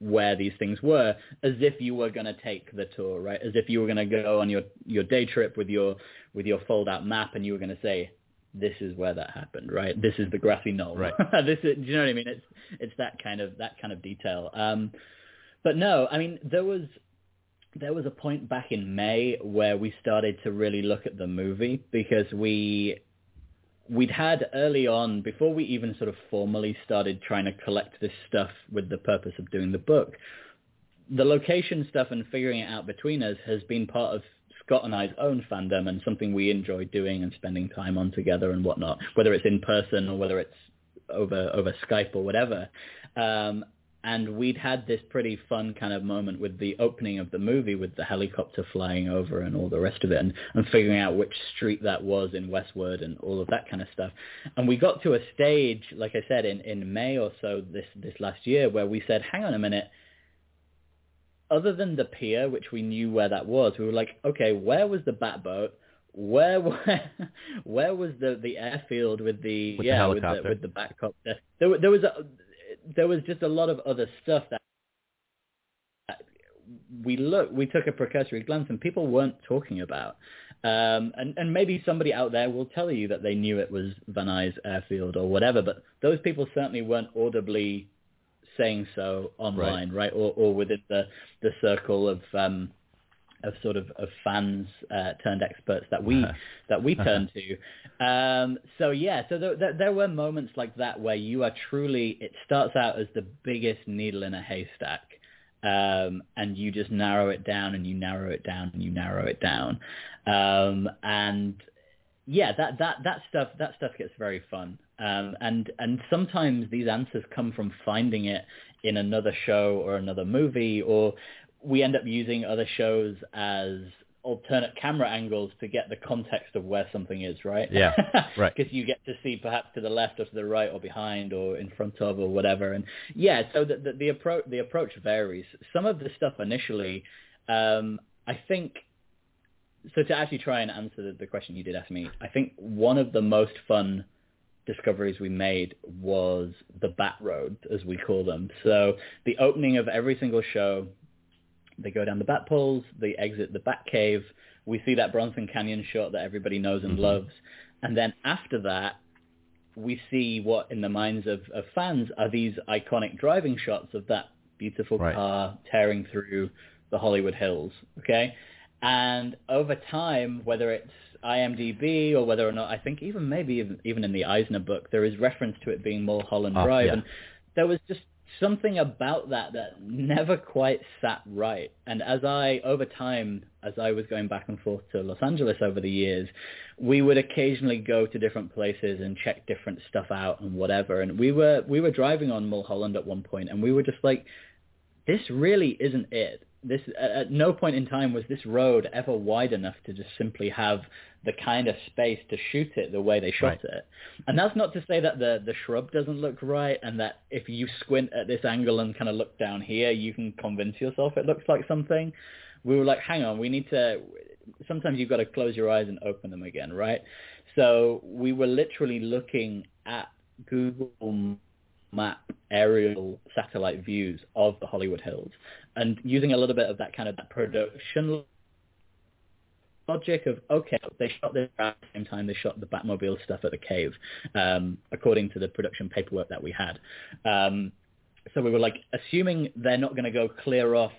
where these things were as if you were going to take the tour, right? As if you were going to go on your, your day trip with your with your fold out map and you were going to say, this is where that happened, right? This is the grassy knoll. Right. this is, do you know what I mean? It's it's that kind of that kind of detail. Um, but no, I mean there was there was a point back in May where we started to really look at the movie because we we'd had early on before we even sort of formally started trying to collect this stuff with the purpose of doing the book. The location stuff and figuring it out between us has been part of Scott and I's own fandom and something we enjoy doing and spending time on together and whatnot, whether it's in person or whether it's over over Skype or whatever. Um, and we'd had this pretty fun kind of moment with the opening of the movie with the helicopter flying over and all the rest of it and, and figuring out which street that was in Westwood and all of that kind of stuff. And we got to a stage, like I said, in, in May or so this, this last year where we said, hang on a minute, other than the pier, which we knew where that was, we were like, okay, where was the bat boat? Where where where was the the airfield with the With the yeah with the with the? There there was a there was just a lot of other stuff that we look we took a precursory glance and people weren't talking about. Um, and, and maybe somebody out there will tell you that they knew it was Van Nuys airfield or whatever, but those people certainly weren't audibly saying so online, right? Or, or within the, the circle of um, of sort of, of fans uh, turned experts that we that we turn to. Um, so yeah, so there, there, there were moments like that where you are truly. It starts out as the biggest needle in a haystack, um, and you just narrow it down and you narrow it down and you narrow it down, um, and yeah, that that that stuff that stuff gets very fun. Um, and and sometimes these answers come from finding it in another show or another movie, or we end up using other shows as alternate camera angles to get the context of where something is, right? Yeah, right. Because you get to see perhaps to the left or to the right or behind or in front of or whatever. And yeah, so the the, the approach the approach varies. Some of the stuff initially, um, I think. So to actually try and answer the, the question you did ask me, I think one of the most fun discoveries we made was the Bat Road, as we call them. So the opening of every single show, they go down the Bat Poles, they exit the Bat Cave. We see that Bronson Canyon shot that everybody knows and Mhm. loves. And then after that, we see what in the minds of, of fans are these iconic driving shots of that beautiful Right. car tearing through the Hollywood Hills. Okay? And over time, whether it's IMDb or whether or not, I think even maybe even, even in the Eisner book, there is reference to it being Mulholland Oh, Drive. yeah. And there was just something about that that never quite sat right. And as I, over time, as I was going back and forth to Los Angeles over the years, we would occasionally go to different places and check different stuff out and whatever. And we were, we were driving on Mulholland at one point and we were just like, this really isn't it. This at no point in time was this road ever wide enough to just simply have the kind of space to shoot it the way they shot Right. it. And that's not to say that the the shrub doesn't look right, and that if you squint at this angle and kind of look down here, you can convince yourself it looks like something. We were like, hang on, we need to. Sometimes you've got to close your eyes and open them again, right? So we were literally looking at Google map aerial satellite views of the Hollywood Hills. And using a little bit of that kind of that production logic of okay they shot this at the same time they shot the Batmobile stuff at the cave um, according to the production paperwork that we had. Um, so we were like assuming they're not going to go clear off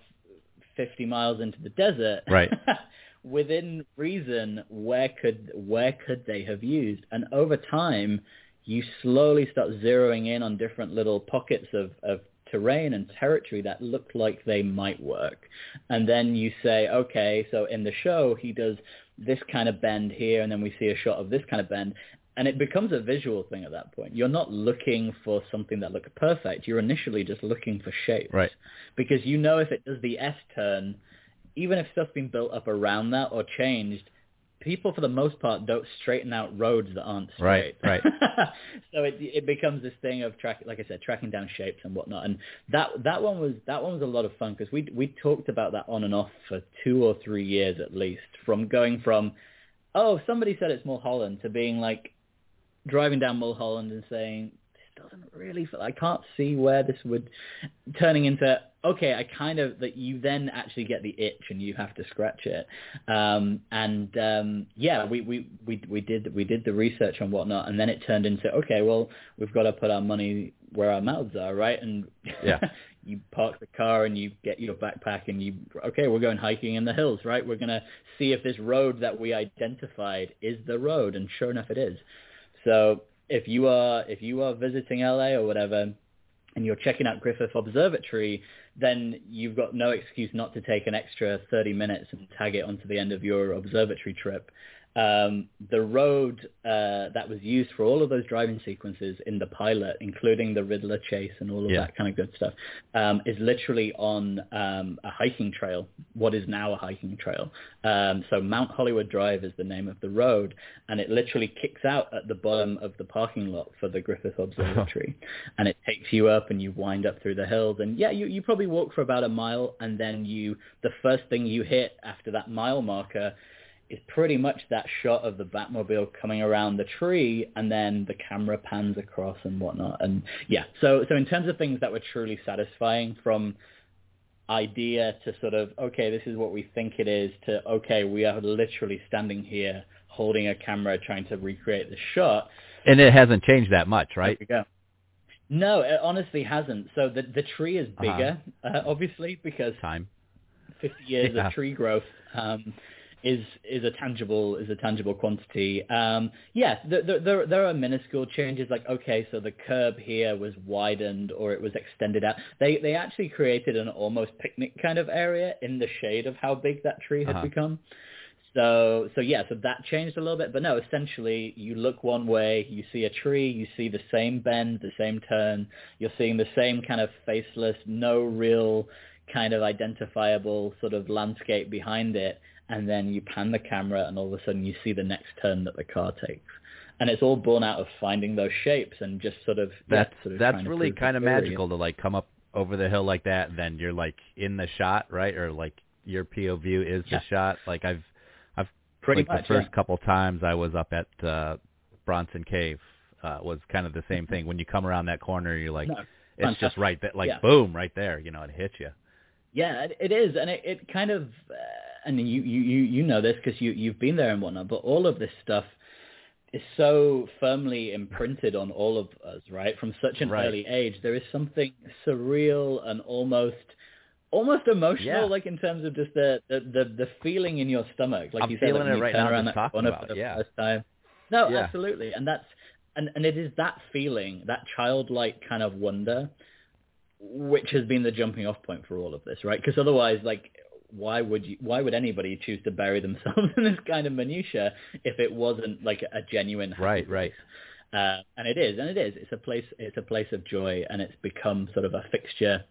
50 miles into the desert. Right. within reason where could where could they have used? And over time you slowly start zeroing in on different little pockets of, of terrain and territory that look like they might work. And then you say, okay, so in the show he does this kind of bend here and then we see a shot of this kind of bend. And it becomes a visual thing at that point. You're not looking for something that looks perfect. You're initially just looking for shapes. Right. Because you know if it does the S turn, even if stuff's been built up around that or changed, people for the most part don't straighten out roads that aren't straight. Right, right. so it it becomes this thing of track, like I said, tracking down shapes and whatnot. And that that one was that one was a lot of fun because we we talked about that on and off for two or three years at least. From going from, oh, somebody said it's Mulholland to being like driving down Mulholland and saying doesn't really. Feel, I can't see where this would turning into. Okay, I kind of that you then actually get the itch and you have to scratch it. Um, and um, yeah, we, we we we did we did the research and whatnot, and then it turned into okay, well we've got to put our money where our mouths are, right? And Yeah. you park the car and you get your backpack and you okay we're going hiking in the hills right we're going to see if this road that we identified is the road and sure enough it is so if you are if you are visiting LA or whatever and you're checking out Griffith Observatory then you've got no excuse not to take an extra 30 minutes and tag it onto the end of your observatory trip um, the road uh, that was used for all of those driving sequences in the pilot, including the Riddler chase and all of Yeah. that kind of good stuff, um, is literally on um, a hiking trail, what is now a hiking trail. Um, so Mount Hollywood Drive is the name of the road, and it literally kicks out at the bottom of the parking lot for the Griffith Observatory, and it takes you up and you wind up through the hills, and yeah, you, you probably walk for about a mile, and then you the first thing you hit after that mile marker is pretty much that shot of the Batmobile coming around the tree and then the camera pans across and whatnot. And yeah, so so in terms of things that were truly satisfying from idea to sort of, okay, this is what we think it is to, okay, we are literally standing here holding a camera trying to recreate the shot. And it hasn't changed that much, right? There we go. No, it honestly hasn't. So the the tree is Uh-huh. bigger, uh obviously, because Time. 50 years Yeah. of tree growth um, is is a tangible is a tangible quantity. Um, yeah, there, there- there there are minuscule changes like okay, so the curb here was widened or it was extended out. They they actually created an almost picnic kind of area in the shade of how big that tree had Uh-huh. become. So so yeah, so that changed a little bit, but no, essentially you look one way, you see a tree, you see the same bend, the same turn, you're seeing the same kind of faceless, no real kind of identifiable sort of landscape behind it, and then you pan the camera and all of a sudden you see the next turn that the car takes. And it's all born out of finding those shapes and just sort of yeah, That's sort of that's really kind of magical to like come up over the hill like that, and then you're like in the shot, right? Or like your POV is Yeah. the shot. Like I've I've Pretty like much, the first yeah. couple times I was up at uh Bronson Cave uh was kind of the same thing. When you come around that corner, you're like No, it's just right there, like Yeah. boom, right there. You know, it hits you. Yeah, it, it is, and it, it kind of, uh, and you you you you know this because you you've been there and whatnot. But all of this stuff is so firmly imprinted on all of us, right? From such an Right. early age, there is something surreal and almost almost emotional, Yeah. like in terms of just the the the, the feeling in your stomach, like I'm you said, feeling like when it you right turn now around that corner about for it, the yeah. first time. No, Yeah. absolutely, and that's and and it is that feeling, that childlike kind of wonder, which has been the jumping off point for all of this, right? Because otherwise, like, why would you? Why would anybody choose to bury themselves in this kind of minutia if it wasn't like a genuine Right, right. uh, and it is, and it is. It's a place. It's a place of joy, and it's become sort of a fixture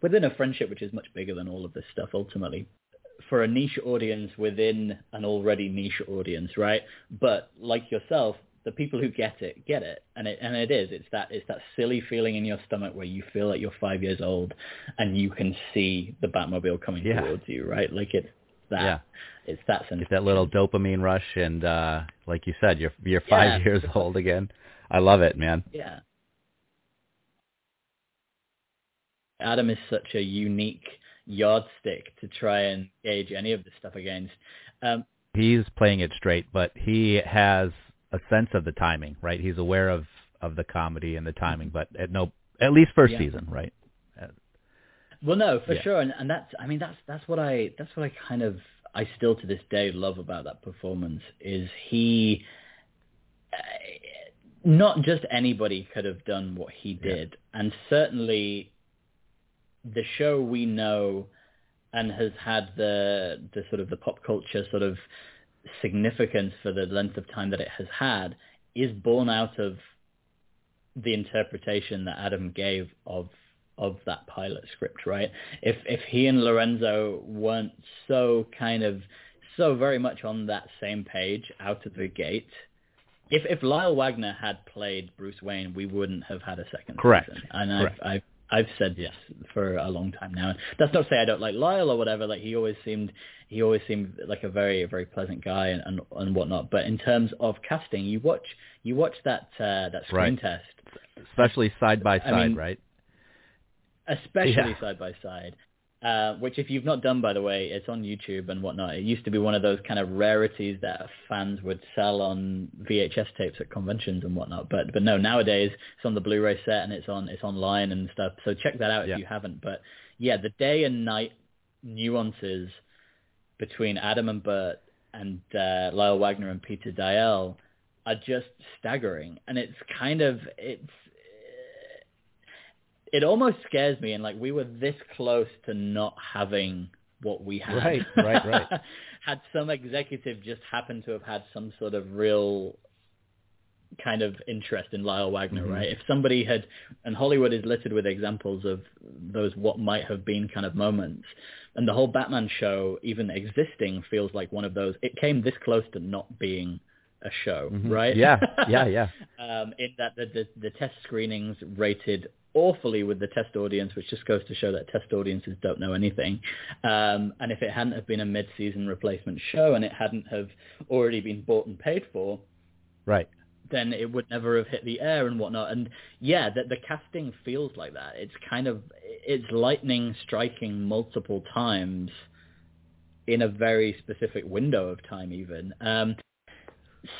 within a friendship which is much bigger than all of this stuff. Ultimately, for a niche audience within an already niche audience, right? But like yourself, the people who get it get it, and it and it is. It's that it's that silly feeling in your stomach where you feel like you're five years old, and you can see the Batmobile coming Yeah. towards you, right? Like it's that. Yeah. It's that sense. Get that little dopamine rush, and uh like you said, you're you're Yeah. five years old again. I love it, man. Yeah. Adam is such a unique yardstick to try and gauge any of this stuff against. Um, he's playing it straight, but he has a sense of the timing, right? He's aware of of the comedy and the timing, but at no at least first Yeah. season, right? well, no, for Yeah. sure, and, and that's I mean that's that's what I that's what I kind of I still to this day love about that performance is he. uh, Not just anybody could have done what he did, and certainly the show we know and has had the the sort of the pop culture sort of significance for the length of time that it has had is born out of the interpretation that Adam gave of of that pilot script, right? If if he and Lorenzo weren't so kind of so very much on that same page out of the gate, if if Lyle Waggoner had played Bruce Wayne, we wouldn't have had a second Correct. season. And Correct. I've I've I've said yes for a long time now. That's not to say I don't like Lyle or whatever. Like he always seemed he always seemed like a very very pleasant guy and and, and whatnot. But in terms of casting, you watch you watch that uh, that screen Right. test especially side by I side, mean, right? especially Yeah. side by side. Uh, which, if you've not done, by the way, it's on YouTube and whatnot. It used to be one of those kind of rarities that fans would sell on VHS tapes at conventions and whatnot. But but no, nowadays it's on the Blu-ray set and it's on it's online and stuff. So check that out if you haven't. But yeah, the day and night nuances between Adam and Burt and uh, Lyle Waggoner and Peter Deyell are just staggering, and it's kind of it's it almost scares me and like we were this close to not having what we had Right, right, right. had some executive just happen to have had some sort of real kind of interest in Lyle Waggoner, Mhm. right? If somebody had, and Hollywood is littered with examples of those what might have been kind of moments, and the whole Batman show, even existing, feels like one of those. It came this close to not being a show, Mhm. right? Yeah, yeah, yeah. um, in that the, the the test screenings rated awfully with the test audience, which just goes to show that test audiences don't know anything. Um, and if it hadn't have been a mid-season replacement show and it hadn't have already been bought and paid for, Right. then it would never have hit the air and whatnot. And yeah, the, the casting feels like that. It's kind of it's lightning striking multiple times in a very specific window of time, even. Um,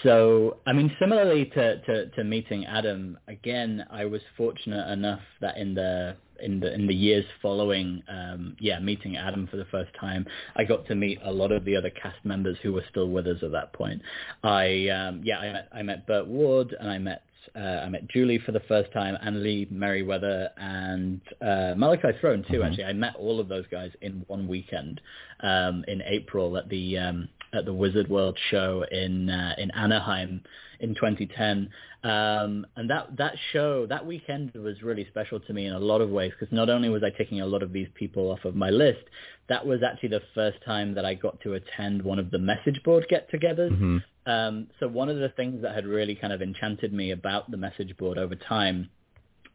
so, I mean, similarly to, to, to meeting Adam, again, I was fortunate enough that in the in the in the years following, um, yeah, meeting Adam for the first time, I got to meet a lot of the other cast members who were still with us at that point. I um, yeah, I met I met Burt Ward and I met uh, I met Julie for the first time, and Lee Meriwether, and uh, Malachi Throne too. Mhm. Actually, I met all of those guys in one weekend um, in April at the um, at the Wizard World show in uh, in Anaheim in 2010. Um, and that that show that weekend was really special to me in a lot of ways because not only was I taking a lot of these people off of my list, that was actually the first time that I got to attend one of the message board get-togethers. Mhm. Um, so one of the things that had really kind of enchanted me about the message board over time,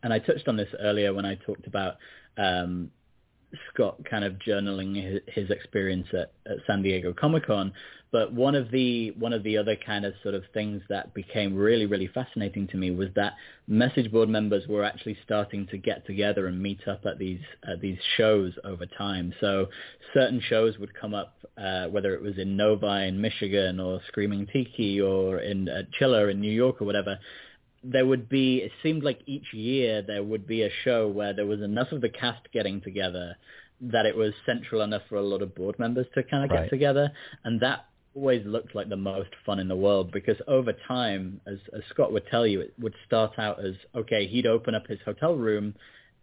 and I touched on this earlier when I talked about um, Scott kind of journaling his, experience at, at San Diego Comic Con. But one of the one of the other kind of sort of things that became really really fascinating to me was that message board members were actually starting to get together and meet up at these at these shows over time. So certain shows would come up, uh, whether it was in Novi in Michigan or Screaming Tiki or in uh, Chiller in New York or whatever there would be it seemed like each year there would be a show where there was enough of the cast getting together that it was central enough for a lot of board members to kind of Right. get together and that always looked like the most fun in the world because over time as, as Scott would tell you it would start out as okay he'd open up his hotel room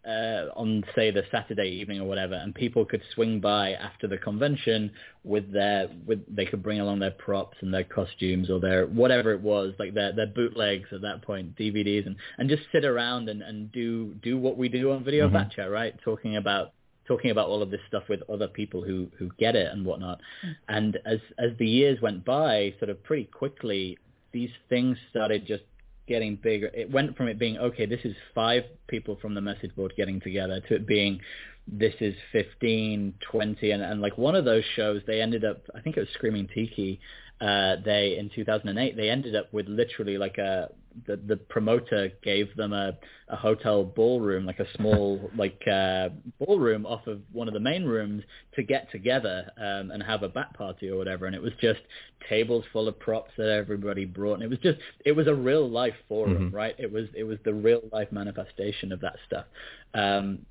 uh, on say the Saturday evening or whatever, and people could swing by after the convention with their with they could bring along their props and their costumes or their whatever it was like their their bootlegs at that point DVDs and and just sit around and and do do what we do on Video Mhm. Batcha right? Talking about talking about all of this stuff with other people who who get it and whatnot. And as as the years went by sort of pretty quickly these things started just getting bigger. It went from it being okay, this is five people from the message board getting together to it being this is 15, 20, and, and like one of those shows, they ended up, I think it was Screaming Tiki, uh, they, in 2008, they ended up with literally like a, the, the promoter gave them a, a hotel ballroom, like a small, like, uh, ballroom off of one of the main rooms to get together, um, and have a bat party or whatever. And it was just tables full of props that everybody brought. And it was just, it was a real life forum, Mhm. right? It was, it was the real life manifestation of that stuff. Um,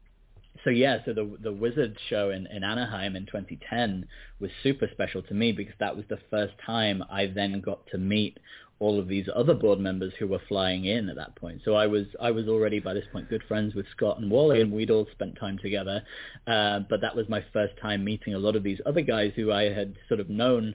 so yeah, so the the Wizard show in, in Anaheim in 2010 was super special to me because that was the first time I then got to meet all of these other board members who were flying in at that point. So I was I was already by this point good friends with Scott and Wally, and we'd all spent time together. Uh, but that was my first time meeting a lot of these other guys who I had sort of known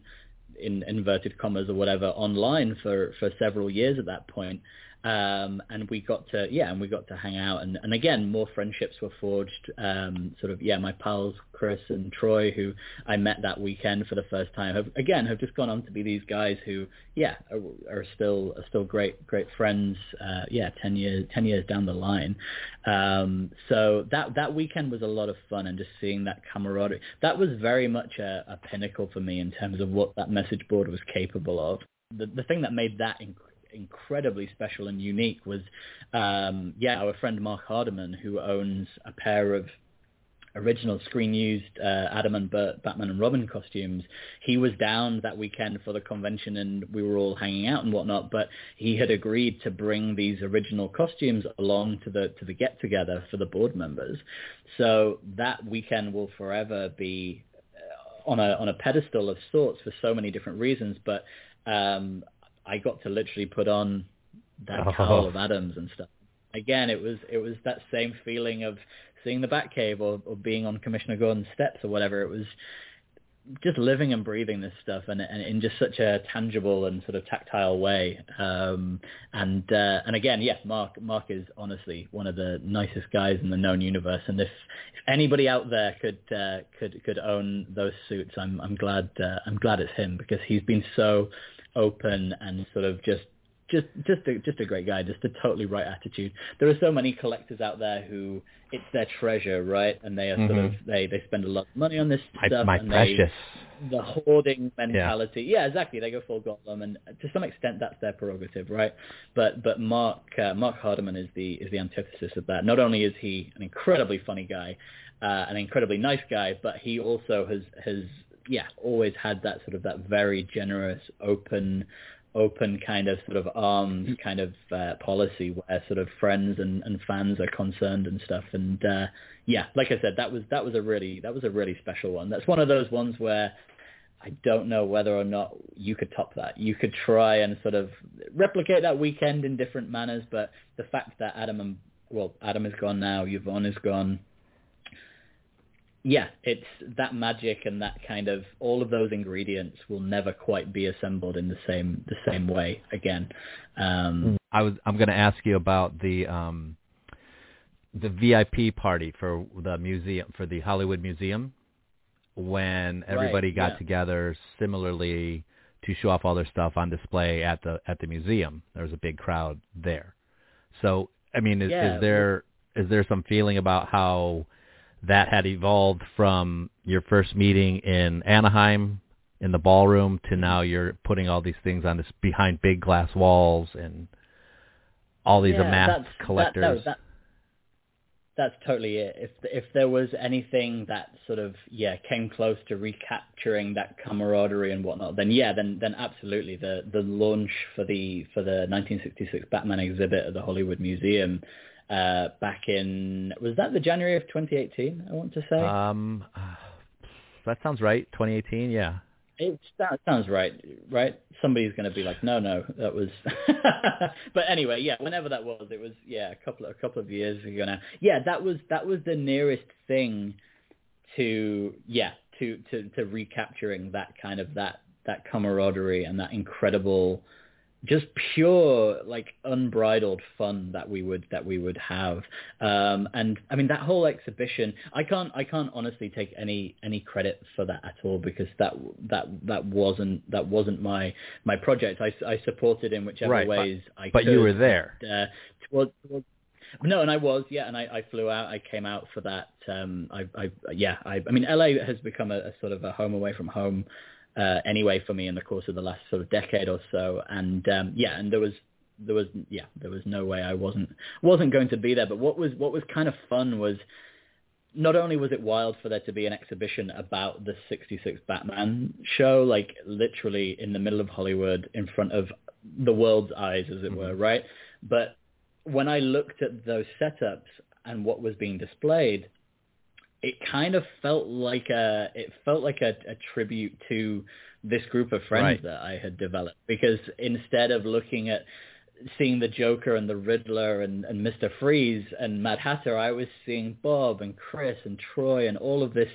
in inverted commas or whatever online for for several years at that point um and we got to yeah and we got to hang out. And and again more friendships were forged. Um sort of yeah my pals chris and troy who i met that weekend for the first time have again have just gone on to be these guys who yeah are, are still are still great great friends uh yeah 10 years 10 years down the line. Um so that that weekend was a lot of fun and just seeing that camaraderie. That was very much a, a pinnacle for me in terms of what that message board was capable of. The the thing that made that inc- incredibly special and unique was, um, yeah, our friend Mark Hardiman, who owns a pair of original screen used uh, Adam and Burt Batman and Robin costumes. He was down that weekend for the convention and we were all hanging out and whatnot, but he had agreed to bring these original costumes along to the to the get together for the board members. So that weekend will forever be uh, on a on a pedestal of sorts for so many different reasons, but um I got to literally put on that Oh. cowl of Adams and stuff. Again, it was it was that same feeling of seeing the Batcave or, or being on Commissioner Gordon's steps or whatever. It was just living and breathing this stuff and, and in just such a tangible and sort of tactile way. Um, and uh, and again, yes, Mark Mark is honestly one of the nicest guys in the known universe. And if, if anybody out there could uh, could could own those suits, I'm I'm glad uh, I'm glad it's him because he's been so open and sort of just just just a just a great guy, just a totally right attitude. There are so many collectors out there who it's their treasure, right? And they are sort of they they spend a lot of money on this My- stuff. my and precious. They, the hoarding mentality. Yeah. exactly. They go full Gollum, and to some extent that's their prerogative, right? But but Mark uh, Mark Hardiman is the is the antithesis of that. Not only is he an incredibly funny guy, uh, an incredibly nice guy, but he also has has yeah always had that sort of that very generous, open open kind of sort of arms kind of uh, policy where sort of friends and, and fans are concerned and stuff. And uh yeah like i said that was that was a really that was a really special one. That's one of those ones where i don't know whether or not you could top that. You could try and sort of replicate that weekend in different manners but the fact that adam and well adam is gone now yvonne is gone yeah, it's that magic and that kind of all of those ingredients will never quite be assembled in the same the same way again. Um, I was I'm going to ask you about the um the VIP party for the museum for the Hollywood Museum when everybody Right, got yeah. together similarly to show off all their stuff on display at the at the museum. There was a big crowd there. So, I mean, is, Yeah, is there is there some feeling about how that had evolved from your first meeting in Anaheim in the ballroom to mm-hmm. now you're putting all these things on this behind big glass walls and all these yeah, amassed that's- collectors. that- that- that's totally it. If if there was anything that sort of yeah came close to recapturing that camaraderie and whatnot, then yeah, then then absolutely the the launch for the for the 1966 Batman exhibit at the Hollywood Museum uh, back in was that the January of 2018? I want to say. Um, that sounds right. 2018, yeah. It that sounds right, right? Somebody's going to be like, no, no, that was. but anyway, yeah, whenever that was, it was yeah, a couple a couple of years ago now. Yeah, that was that was the nearest thing to yeah to to to recapturing that kind of that that camaraderie and that incredible just pure like unbridled fun that we would that we would have um and i mean that whole exhibition i can't i can't honestly take any any credit for that at all because that that that wasn't that wasn't my my project i i supported in whichever Right, but- ways i but could you were there. uh, towards, towards no, and I was, yeah, and I, I flew out. I came out for that. Um, I, I, yeah, I, I mean, LA has become a, a sort of a home away from home, uh, anyway for me in the course of the last sort of decade or so. And um, yeah, and there was, there was, yeah, there was no way I wasn't wasn't going to be there. But what was what was kind of fun was not only was it wild for there to be an exhibition about the 66 Batman show, like literally in the middle of Hollywood in front of the world's eyes, as it were, right? But when I looked at those setups and what was being displayed, it kind of felt like a it felt like a, a tribute to this group of friends Right. that I had developed because instead of looking at seeing the Joker and the Riddler and, and Mr. Freeze and Mad Hatter, I was seeing Bob and Chris and Troy and all of this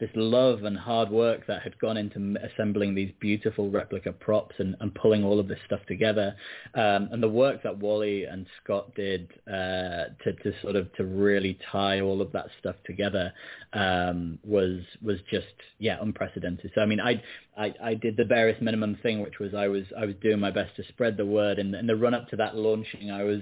this love and hard work that had gone into assembling these beautiful replica props and, and pulling all of this stuff together. Um, and the work that Wally and Scott did uh, to, to sort of to really tie all of that stuff together um, was was just yeah unprecedented. So I mean I, I I did the barest minimum thing, which was I was I was doing my best to spread the word in, in the run up to that launching, I was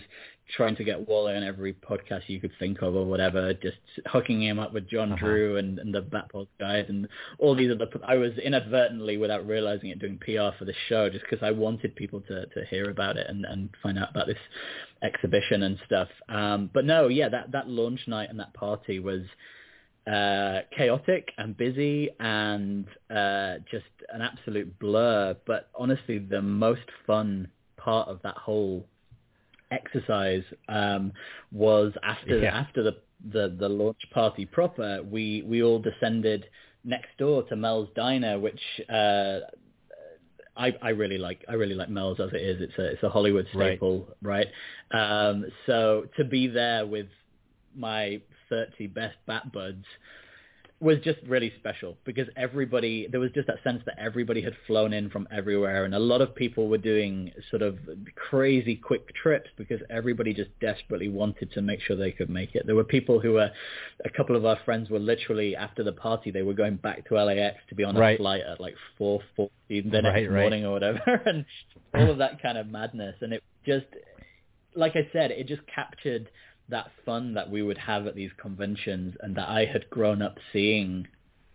trying to get Wally on every podcast you could think of or whatever, just hooking him up with John Uh-huh. Drew and, and the Batpod guys and all these other. I was inadvertently, without realizing it, doing PR for the show just because I wanted people to to hear about it and and find out about this exhibition and stuff. Um, but no, yeah, that that launch night and that party was uh, chaotic and busy and uh, just an absolute blur. But honestly, the most fun part of that whole exercise um, was after Yeah. after the, the the launch party proper. We we all descended next door to Mel's Diner, which. Uh, I, I really like I really like Mel's as it is. It's a it's a Hollywood Right. staple, right? Um, so to be there with my 30 best bat buds was just really special because everybody there was just that sense that everybody had flown in from everywhere and a lot of people were doing sort of crazy quick trips because everybody just desperately wanted to make sure they could make it there were people who were a couple of our friends were literally after the party they were going back to LAX to be on a Right. flight at like 4:40 the next Right, right. morning or whatever and all of that kind of madness and it just like I said, it just captured that fun that we would have at these conventions and that I had grown up seeing.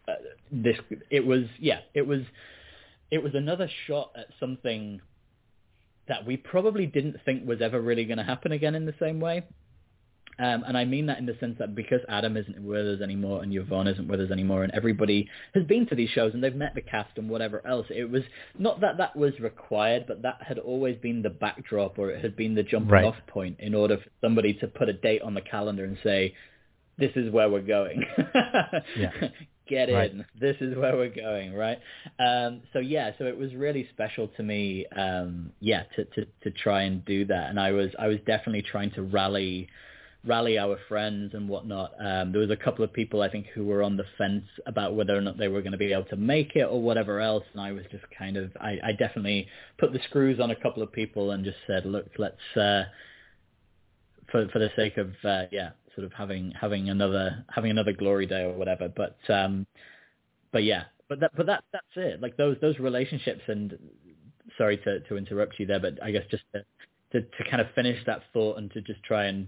Uh, this it was yeah it was it was another shot at something that we probably didn't think was ever really going to happen again in the same way. Um, and I mean that in the sense that because Adam isn't with us anymore and Yvonne isn't with us anymore and everybody has been to these shows and they've met the cast and whatever else, it was not that that was required, but that had always been the backdrop or it had been the jumping Right. off point in order for somebody to put a date on the calendar and say, this is where we're going. Yeah. Get in. Right. This is where we're going, right? Um, so yeah, so it was really special to me, um, yeah, to, to, to try and do that. And I was, I was definitely trying to rally, rally our friends and whatnot. Um, there was a couple of people I think who were on the fence about whether or not they were going to be able to make it or whatever else. And I was just kind of, I, I definitely put the screws on a couple of people and just said, look, let's, uh, for for the sake of uh, yeah, sort of having having another having another glory day or whatever. But um, but yeah, but that but that that's it. Like those those relationships and sorry to to interrupt you there, but I guess just to to, to kind of finish that thought and to just try and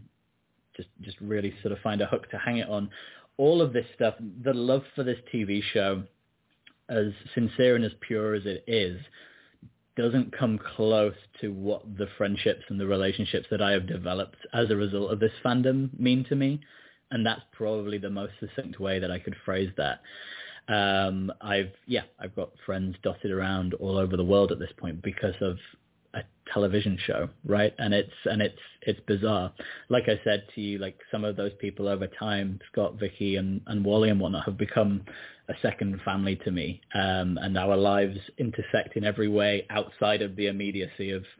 just just really sort of find a hook to hang it on. All of this stuff, the love for this TV show, as sincere and as pure as it is, doesn't come close to what the friendships and the relationships that I have developed as a result of this fandom mean to me. And that's probably the most succinct way that I could phrase that. Um, I've, yeah, I've got friends dotted around all over the world at this point because of television show, right? And it's, and it's, it's bizarre. Like I said to you, like some of those people over time, Scott, Vicky and, and Wally and whatnot have become a second family to me. Um, and our lives intersect in every way outside of the immediacy of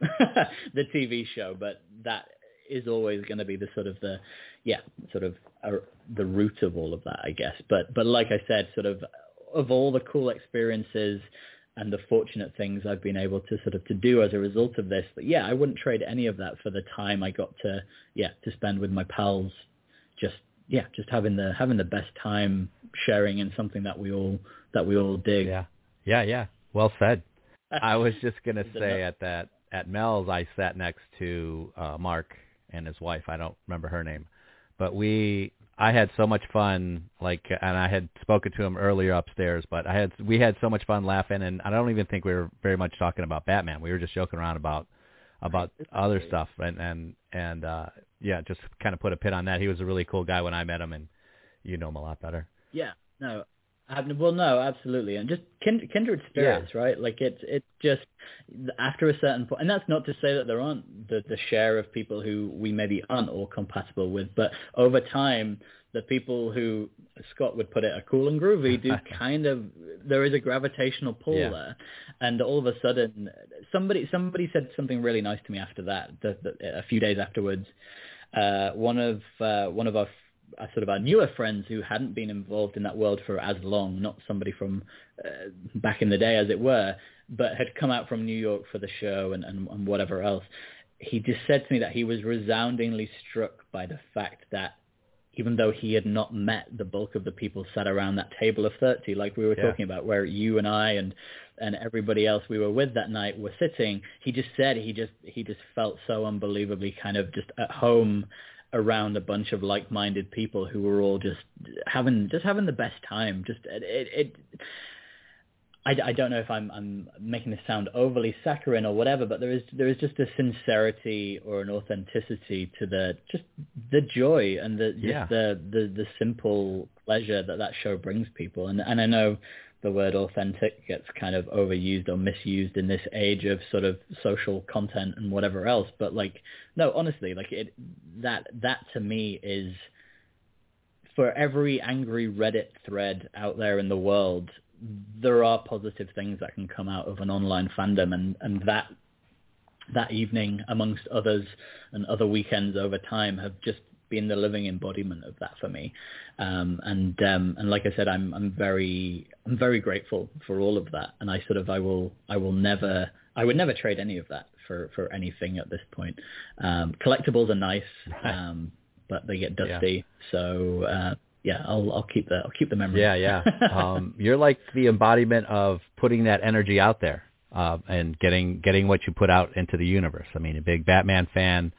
the TV show. But that is always going to be the sort of the, yeah, sort of uh, the root of all of that, I guess. But, but like I said, sort of, of all the cool experiences and the fortunate things I've been able to sort of to do as a result of this, but yeah, I wouldn't trade any of that for the time I got to, yeah, to spend with my pals, just yeah, just having the having the best time sharing in something that we all that we all dig. Yeah, yeah, yeah. Well said. I was just gonna say at that at Mel's, I sat next to uh, Mark and his wife. I don't remember her name, but we I had so much fun. Like, and I had spoken to him earlier upstairs, but I had we had so much fun laughing, and I don't even think we were very much talking about Batman. We were just joking around about about other stuff, and and and uh yeah, just kind of put a pin on that. He was a really cool guy when I met him, and you know him a lot better. Yeah, no, Well, no, absolutely, and just kin- kindred spirits, right? Like it's it's just after a certain point, and that's not to say that there aren't the, the share of people who we maybe aren't all compatible with, but over time, the people who Scott would put it are cool and groovy do kind of there is a gravitational pull Yeah. there, and all of a sudden, somebody somebody said something really nice to me after that. The, the, a few days afterwards, uh, one of uh, one of our uh, sort of our newer friends who hadn't been involved in that world for as long, not somebody from uh, back in the day, as it were, but had come out from New York for the show and, and, and whatever else. He just said to me that he was resoundingly struck by the fact that even though he had not met the bulk of the people sat around that table of 30, like we were Yeah. talking about, where you and I and and everybody else we were with that night were sitting, he just said he just he just felt so unbelievably kind of just at home around a bunch of like-minded people who were all just having just having the best time. Just it, it, it I, I don't know if I'm I'm making this sound overly saccharine or whatever, but there is there is just a sincerity or an authenticity to the just the joy and the just Yeah. the, the the simple pleasure that that show brings people. And and I know the word authentic gets kind of overused or misused in this age of sort of social content and whatever else, but like no, honestly, like it that that to me is for every angry Reddit thread out there in the world, there are positive things that can come out of an online fandom, and and that that evening, amongst others, and other weekends over time, have just been the living embodiment of that for me. Um, and um, and like I said, I'm I'm very I'm very grateful for all of that, and I sort of I will I will never I would never trade any of that for for anything at this point. Um, collectibles are nice, um, but they get dusty. So uh, yeah, I'll I'll keep the I'll keep the memory. Yeah, yeah. um, you're like the embodiment of putting that energy out there uh, and getting getting what you put out into the universe. I mean, a big Batman fan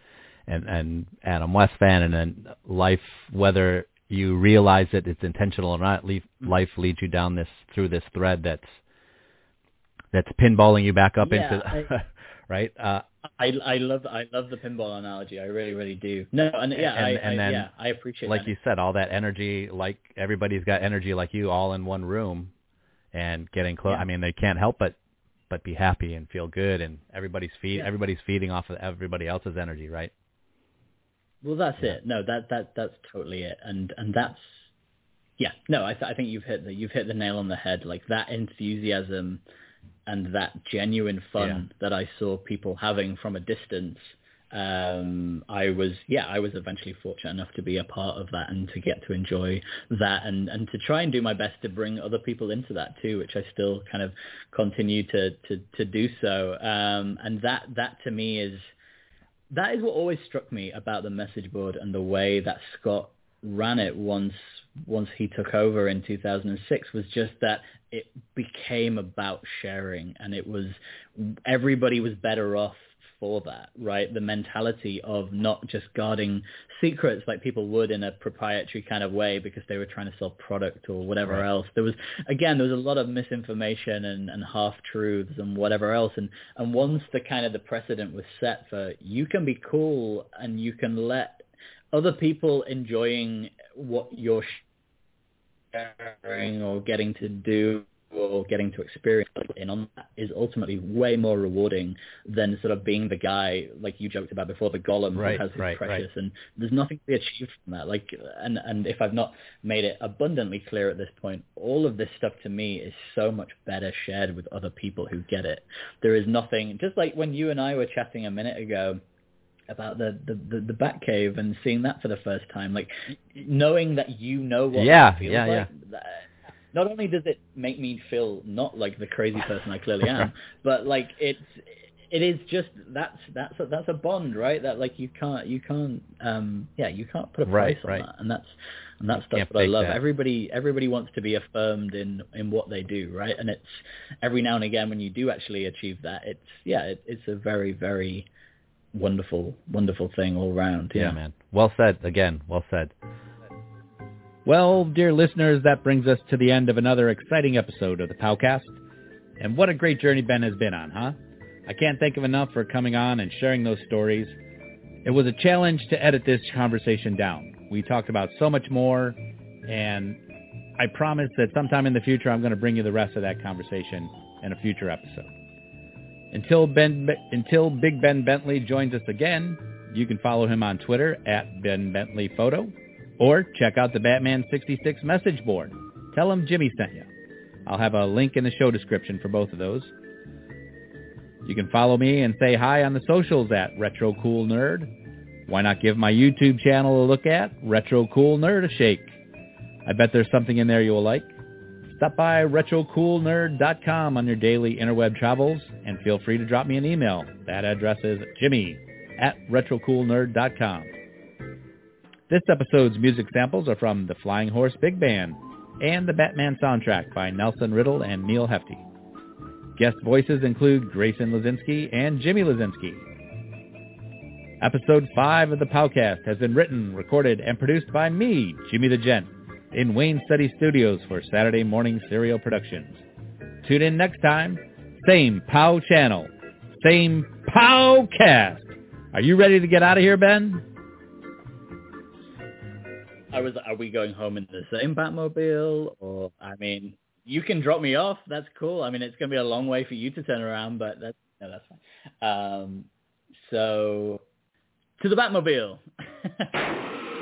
and and Adam West fan, and then life, whether you realize that it's intentional or not, leaf, life leads you down this through this thread that's that's pinballing you back up Yeah, into I- right. Uh, I I love I love the pinball analogy. I really really do. No, and yeah, and, I, and I then, yeah I appreciate like that. you said, all that energy, like everybody's got energy like you, all in one room, and getting close. Yeah. I mean, they can't help but but be happy and feel good, and everybody's feed Yeah. everybody's feeding off of everybody else's energy, right? Well, that's it. No, that that that's totally it. And and that's yeah. No, I th- I think you've hit the you've hit the nail on the head. Like that enthusiasm and that genuine fun that I saw people having from a distance. Um, I was yeah, I was eventually fortunate enough to be a part of that and to get to enjoy that and and to try and do my best to bring other people into that too, which I still kind of continue to to to do so. Um, and that that to me is that is what always struck me about the message board and the way that Scott ran it once once he took over in 2006 was just that it became about sharing and it was everybody was better off for that right? The mentality of not just guarding secrets like people would in a proprietary kind of way because they were trying to sell product or whatever Right. else. There was again there was a lot of misinformation and, and half truths and whatever else. And and once the kind of the precedent was set for you can be cool and you can let other people enjoying what you're sharing or getting to do or getting to experience in on that is ultimately way more rewarding than sort of being the guy like you joked about before the Gollum Right, who has his right, precious and there's nothing to be achieved from that. Like and and if I've not made it abundantly clear at this point all of this stuff to me is so much better shared with other people who get it. There is nothing just like when you and I were chatting a minute ago about the the the, the Batcave and seeing that for the first time like knowing that you know what Yeah, yeah, like that- not only does it make me feel not like the crazy person I clearly am, but like it's it is just that's that's a, that's a bond, right? That like you can't you can't um yeah you can't put a price Right, on right. that, and that's and that's stuff that I love. that. Everybody everybody wants to be affirmed in in what they do, right? And it's every now and again when you do actually achieve that, it's yeah, it, it's a very very wonderful wonderful thing all round. Yeah, man. Well said. Again, well said. Well, dear listeners, that brings us to the end of another exciting episode of the POWcast. And what a great journey Ben has been on, huh? I can't thank him enough for coming on and sharing those stories. It was a challenge to edit this conversation down. We talked about so much more, and I promise that sometime in the future I'm going to bring you the rest of that conversation in a future episode. Until Ben, until Big Ben Bentley joins us again, you can follow him on Twitter at Ben Bentley Photo, or check out the Batman 66 message board. Tell them Jimmy sent you. I'll have a link in the show description for both of those. You can follow me and say hi on the socials at Retro Cool Nerd. Why not give my YouTube channel a look at Retro Cool Nerd a shake? I bet there's something in there you will like. Stop by retrocoolnerd.com on your daily interweb travels and feel free to drop me an email. That address is jimmy at retrocoolnerd.com. This episode's music samples are from the Flying Horse Big Band and the Batman soundtrack by Nelson Riddle and Neil Hefti. Guest voices include Grayson Lazinski and Jimmy Lazinski. Episode 5 of the POWcast has been written, recorded, and produced by me, Jimmy the Gent, in Wayne Study Studios for Saturday Morning Serial Productions. Tune in next time, same POW channel, same POWcast. Are you ready to get out of here, Ben? I was. Are we going home in the same Batmobile, or I mean, you can drop me off. That's cool. I mean, it's going to be a long way for you to turn around, but that's no, that's fine. Um, so to the Batmobile.